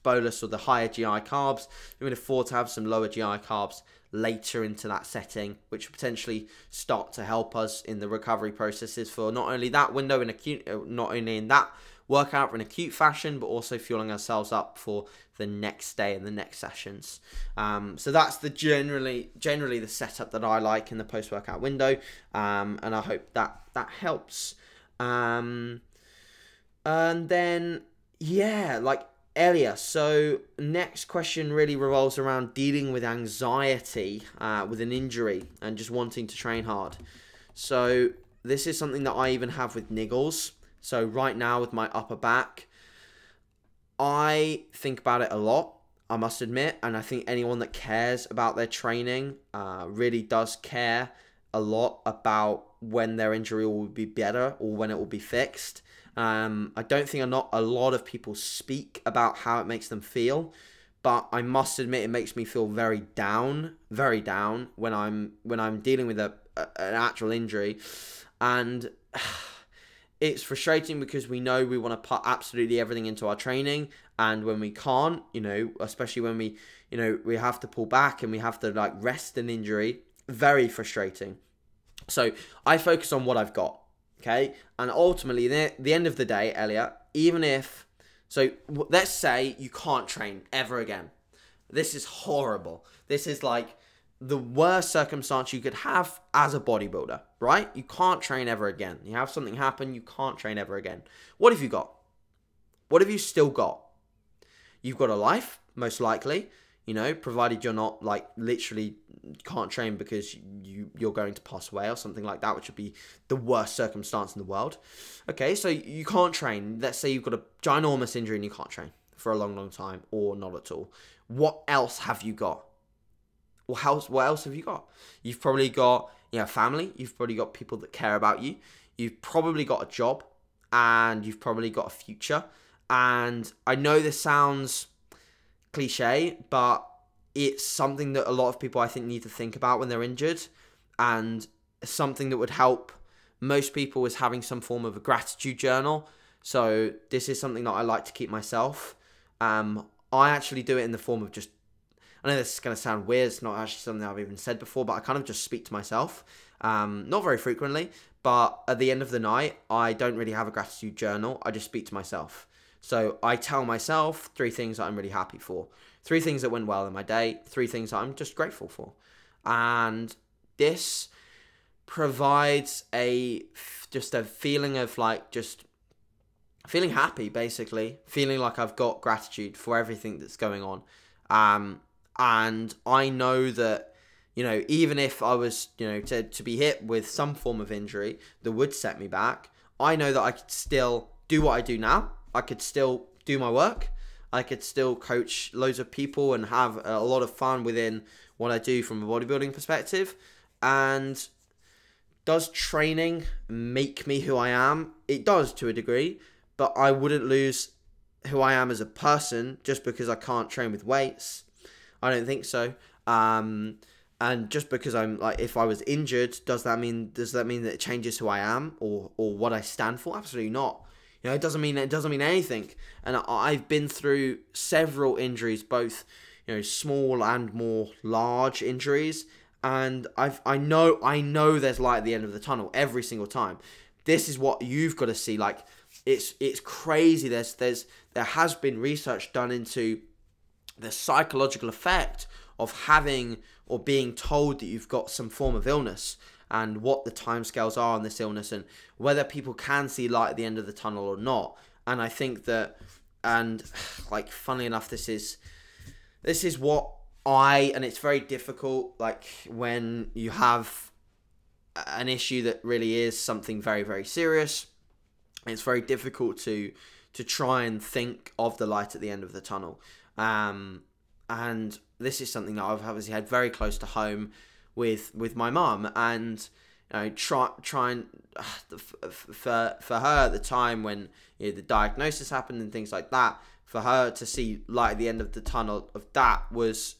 bolus or the higher GI carbs. We can afford to have some lower GI carbs later into that setting, which potentially start to help us in the recovery processes for not only that window in acute, uh, not only in that workout in acute fashion, but also fueling ourselves up for the next day and the next sessions. Um, so that's the generally generally the setup that I like in the post workout window, um, and I hope that that helps. Um, and then, yeah, like earlier. So, next question really revolves around dealing with anxiety uh, with an injury and just wanting to train hard. So, this is something that I even have with niggles. So, right now, with my upper back, I think about it a lot. I must admit, and I think anyone that cares about their training uh, really does care a lot about when their injury will be better or when it will be fixed. Um, I don't think a not a lot of people speak about how it makes them feel, but I must admit it makes me feel very down, very down when I'm when I'm dealing with a, a an actual injury, and it's frustrating because we know we want to put absolutely everything into our training and when we can't you know especially when we you know we have to pull back and we have to like rest an injury very frustrating so i focus on what i've got okay and ultimately the, the end of the day elliot even if so let's say you can't train ever again this is horrible this is like the worst circumstance you could have as a bodybuilder, right? You can't train ever again. You have something happen, you can't train ever again. What have you got? What have you still got? You've got a life, most likely, you know, provided you're not like literally can't train because you you're going to pass away or something like that, which would be the worst circumstance in the world. Okay, so you can't train. Let's say you've got a ginormous injury and you can't train for a long, long time or not at all. What else have you got? well, how, what else have you got? You've probably got you know family. You've probably got people that care about you. You've probably got a job, and you've probably got a future. And I know this sounds cliche, but it's something that a lot of people I think need to think about when they're injured, and something that would help most people is having some form of a gratitude journal. So this is something that I like to keep myself. Um, I actually do it in the form of just I know this is going to sound weird. It's not actually something I've even said before, but I kind of just speak to myself. Um, not very frequently, but at the end of the night, I don't really have a gratitude journal. I just speak to myself. So I tell myself three things that I'm really happy for, three things that went well in my day, three things that I'm just grateful for. And this provides a just a feeling of like just feeling happy basically feeling like i've got gratitude for everything that's going on um and I know that you know even if I was you know to to be hit with some form of injury that would set me back, I know that I could still do what I do now. I could still do my work. I could still coach loads of people and have a lot of fun within what I do from a bodybuilding perspective. And does training make me who I am? It does to a degree, but I wouldn't lose who I am as a person just because I can't train with weights. I don't think so. Um, and just because I'm like, if I was injured, does that mean does that mean that it changes who I am or or what I stand for? Absolutely not. You know, it doesn't mean it doesn't mean anything. And I've been through several injuries, both you know small and more large injuries, and I've I know I know there's light at the end of the tunnel every single time. This is what you've got to see. Like it's it's crazy. There's there's there has been research done into the psychological effect of having or being told that you've got some form of illness and what the timescales are on this illness and whether people can see light at the end of the tunnel or not. And I think that, and like, funnily enough, this is this is what I and it's very difficult. Like when you have an issue that really is something very very serious, it's very difficult to to try and think of the light at the end of the tunnel. Um, and this is something that I've obviously had very close to home with with my mum, and you know, try trying uh, for for her at the time when you know, the diagnosis happened and things like that, for her to see light at the end of the tunnel of that was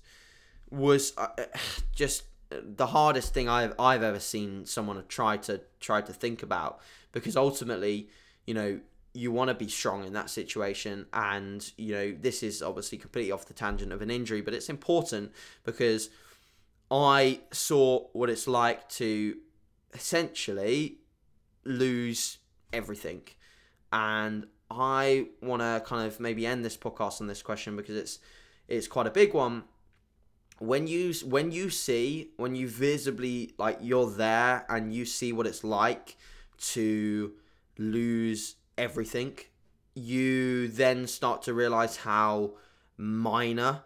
was uh, just the hardest thing I've I've ever seen someone try to try to think about. Because ultimately, you know, you want to be strong in that situation. And you know this is obviously completely off the tangent of an injury but it's important because i saw what it's like to essentially lose everything. And i want to kind of maybe end this podcast on this question because it's it's quite a big one. When you when you see when you visibly like you're there and you see what it's like to lose everything, you then start to realize how minor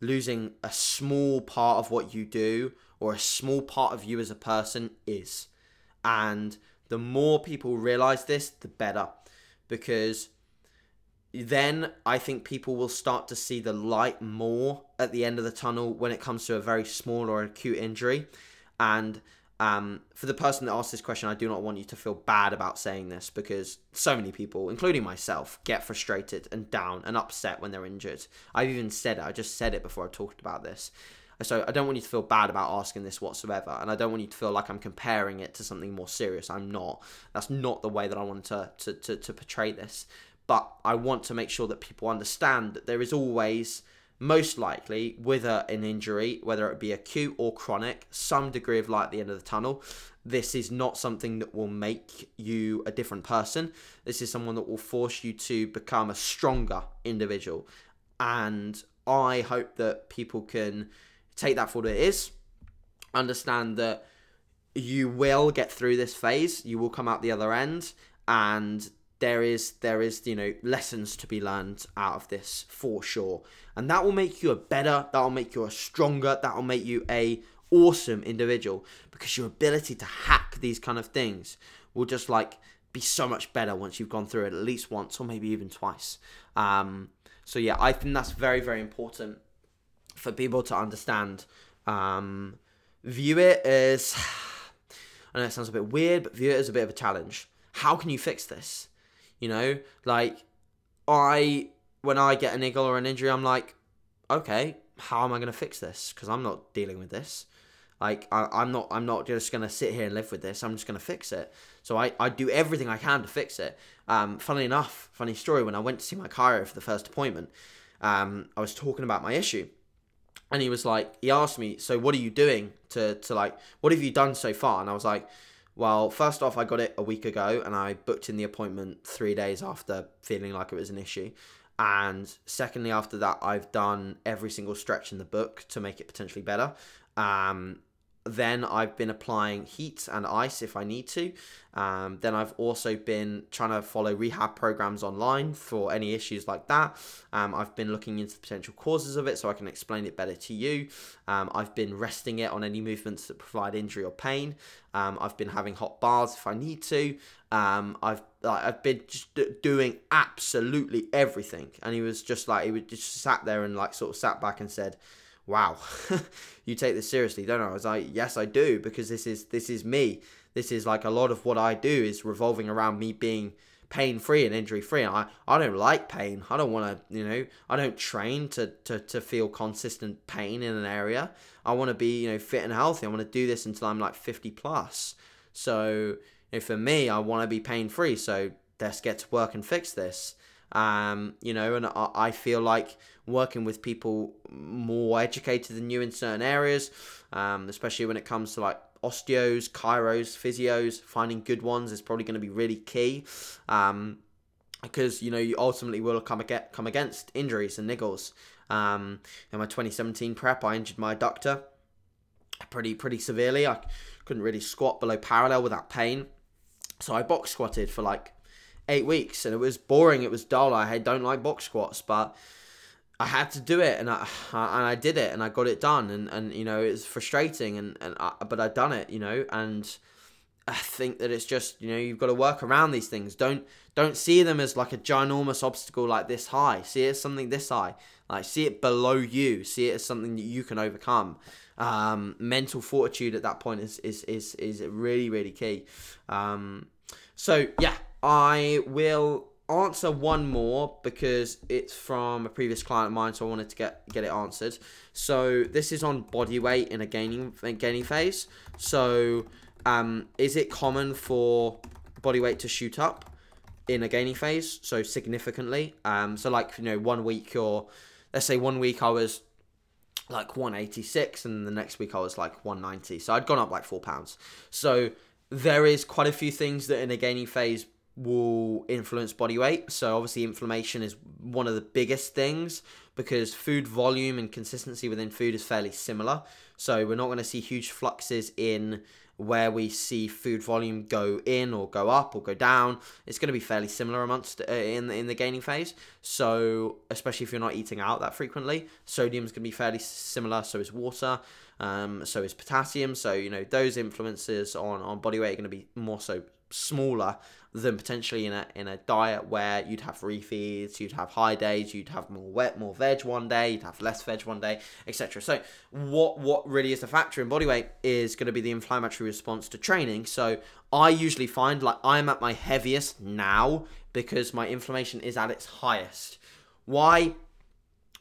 losing a small part of what you do or a small part of you as a person is. And the more people realize this, the better. Because then I think people will start to see the light more at the end of the tunnel when it comes to a very small or acute injury. And um, for the person that asked this question, I do not want you to feel bad about saying this because so many people, including myself, get frustrated and down and upset when they're injured. I've even said it, I just said it before I talked about this. So I don't want you to feel bad about asking this whatsoever, and I don't want you to feel like I'm comparing it to something more serious. I'm not. That's not the way that I want to to, to, to portray this. But I want to make sure that people understand that there is always most likely with an injury, whether it be acute or chronic, some degree of light at the end of the tunnel. This is not something that will make you a different person. This is someone that will force you to become a stronger individual. And I hope that people can take that for what it is, understand that you will get through this phase, you will come out the other end, and there is there is you know lessons to be learned out of this for sure. And that will make you a better that will make you a stronger that will make you a awesome individual. Because your ability to hack these kind of things will just like be so much better once you've gone through it at least once or maybe even twice. Um, so yeah i think that's very very important for people to understand. Um, view it as i know it sounds a bit weird but view it as a bit of a challenge. How can you fix this you know, like I when I get a niggle or an injury, I'm like, okay, how am I going to fix this? Because I'm not dealing with this. Like I, am not I'm not just gonna sit here and live with this. I'm just gonna fix it. So I, I do everything I can to fix it. Um, funnily enough, funny story. When I went to see my chiro for the first appointment, um, I was talking about my issue, and he was like, he asked me, so what are you doing to to like, what have you done so far? And I was like, well, first off, I got it a week ago and I booked in the appointment three days after feeling like it was an issue. And secondly, after that, I've done every single stretch in the book to make it potentially better. Um, then I've been applying heat and ice if I need to. Um, then I've also been trying to follow rehab programs online for any issues like that. Um, I've been looking into the potential causes of it so I can explain it better to you. Um, I've been resting it on any movements that provide injury or pain. Um, I've been having hot baths if I need to. Um, I've I've been just doing absolutely everything, and he was just like he would just sat there and like sort of sat back and said wow, you take this seriously, don't I? I was like, yes, I do, because this is this is me. This is like a lot of what I do is revolving around me being pain free and injury free. I, I don't like pain. I don't want to, you know, I don't train to, to, to feel consistent pain in an area. I want to be, you know, fit and healthy. I want to do this until I'm like 50 plus. So, you know, for me, I want to be pain free. So let's get to work and fix this. Um, you know, and I, I feel like working with people more educated than you in certain areas, um, especially when it comes to like osteos, chiros, physios, finding good ones is probably going to be really key. Um, because you know you ultimately will come against come against injuries and niggles. Um, in my 2017 prep, I injured my adductor pretty pretty severely. I couldn't really squat below parallel without pain, so I box squatted for like eight weeks, and it was boring. It was dull. I don't like box squats, but I had to do it, and I and I did it, and I got it done, and and you know it's frustrating, and and I, but I done it, you know, and I think that it's just you know you've got to work around these things. Don't don't see them as like a ginormous obstacle like this high. See it as something this high. Like see it below you. See it as something that you can overcome. Um, mental fortitude at that point is is is is really really key. Um, so yeah, I will answer one more because it's from a previous client of mine, so I wanted to get get it answered. So this is on body weight in a gaining gaining phase. So um, is it common for body weight to shoot up in a gaining phase? So significantly. Um, so like you know one week or let's say one week I was like 186 and the next week I was like 190. So I'd gone up like four pounds. So there is quite a few things that in a gaining phase will influence body weight. So obviously inflammation is one of the biggest things because food volume and consistency within food is fairly similar. So we're not going to see huge fluxes in where we see food volume go in or go up or go down. It's going to be fairly similar amongst uh, in in the gaining phase. So especially if you're not eating out that frequently, sodium is going to be fairly similar. So is water. Um, so is potassium. So you know those influences on on body weight are going to be more so smaller than potentially in a in a diet where you'd have refeeds, you'd have high days, you'd have more wet, more veg one day, you'd have less veg one day, etc. So what what really is the factor in body weight is going to be the inflammatory response to training. So I usually find like I'm at my heaviest now because my inflammation is at its highest. Why?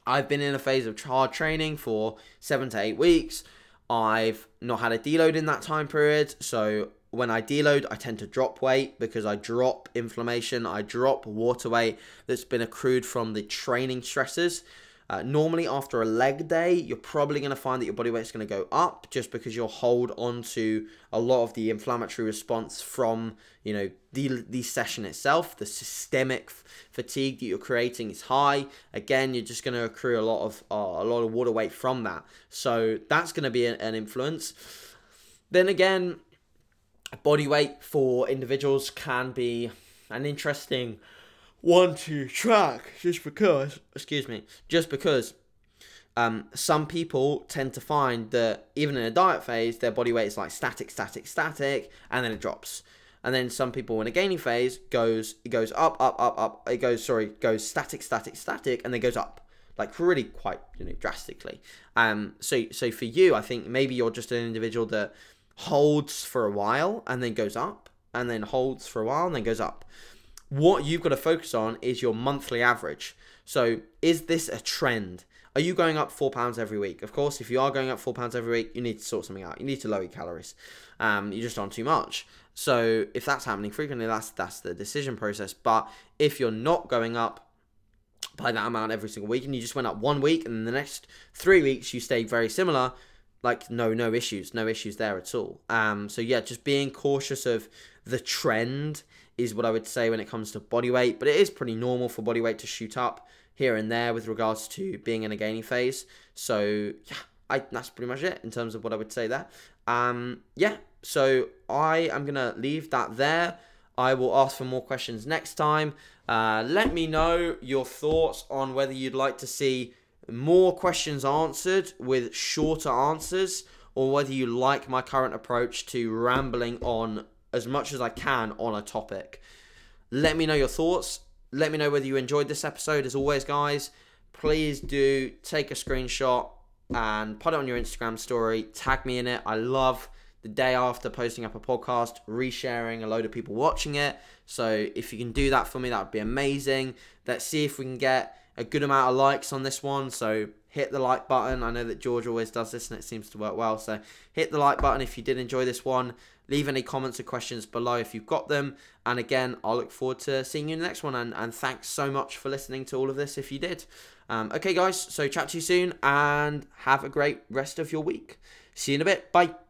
I've been in a phase of hard training for seven to eight weeks. I've not had a deload in that time period. So when I deload, I tend to drop weight because I drop inflammation, I drop water weight that's been accrued from the training stresses. Uh, normally, after a leg day, you're probably going to find that your body weight is going to go up just because you'll hold on to a lot of the inflammatory response from you know the the session itself. The systemic f- fatigue that you're creating is high. Again, you're just going to accrue a lot of uh, a lot of water weight from that. So that's going to be an, an influence. Then again, body weight for individuals can be an interesting one to track just because excuse me just because um, some people tend to find that even in a diet phase their body weight is like static static static and then it drops. And then some people in a gaining phase goes it goes up up up up it goes sorry goes static static static and then goes up like really quite you know drastically. Um so so for you i think maybe you're just an individual that holds for a while and then goes up and then holds for a while and then goes up what you've got to focus on is your monthly average. So, is this a trend? Are you going up four pounds every week? Of course, if you are going up four pounds every week, you need to sort something out. You need to lower your calories. Um, you're just on too much. So, if that's happening frequently, that's that's the decision process. But if you're not going up by that amount every single week, and you just went up one week, and the next three weeks you stayed very similar, like no no issues, no issues there at all. Um, so yeah, just being cautious of the trend is what I would say when it comes to body weight, but it is pretty normal for body weight to shoot up here and there with regards to being in a gaining phase. So yeah, I that's pretty much it in terms of what I would say there. Um, yeah, so I am gonna leave that there. I will ask for more questions next time. Uh, let me know your thoughts on whether you'd like to see more questions answered with shorter answers or whether you like my current approach to rambling on as much as I can on a topic. Let me know your thoughts. Let me know whether you enjoyed this episode. As always, guys, please do take a screenshot and put it on your Instagram story. Tag me in it. I love the day after posting up a podcast, resharing a load of people watching it. So if you can do that for me, that would be amazing. Let's see if we can get a good amount of likes on this one. So hit the like button. I know that George always does this and it seems to work well. So hit the like button if you did enjoy this one. Leave any comments or questions below if you've got them. And again, I'll look forward to seeing you in the next one. And, and thanks so much for listening to all of this if you did. Um, okay, guys, so chat to you soon and have a great rest of your week. See you in a bit. Bye.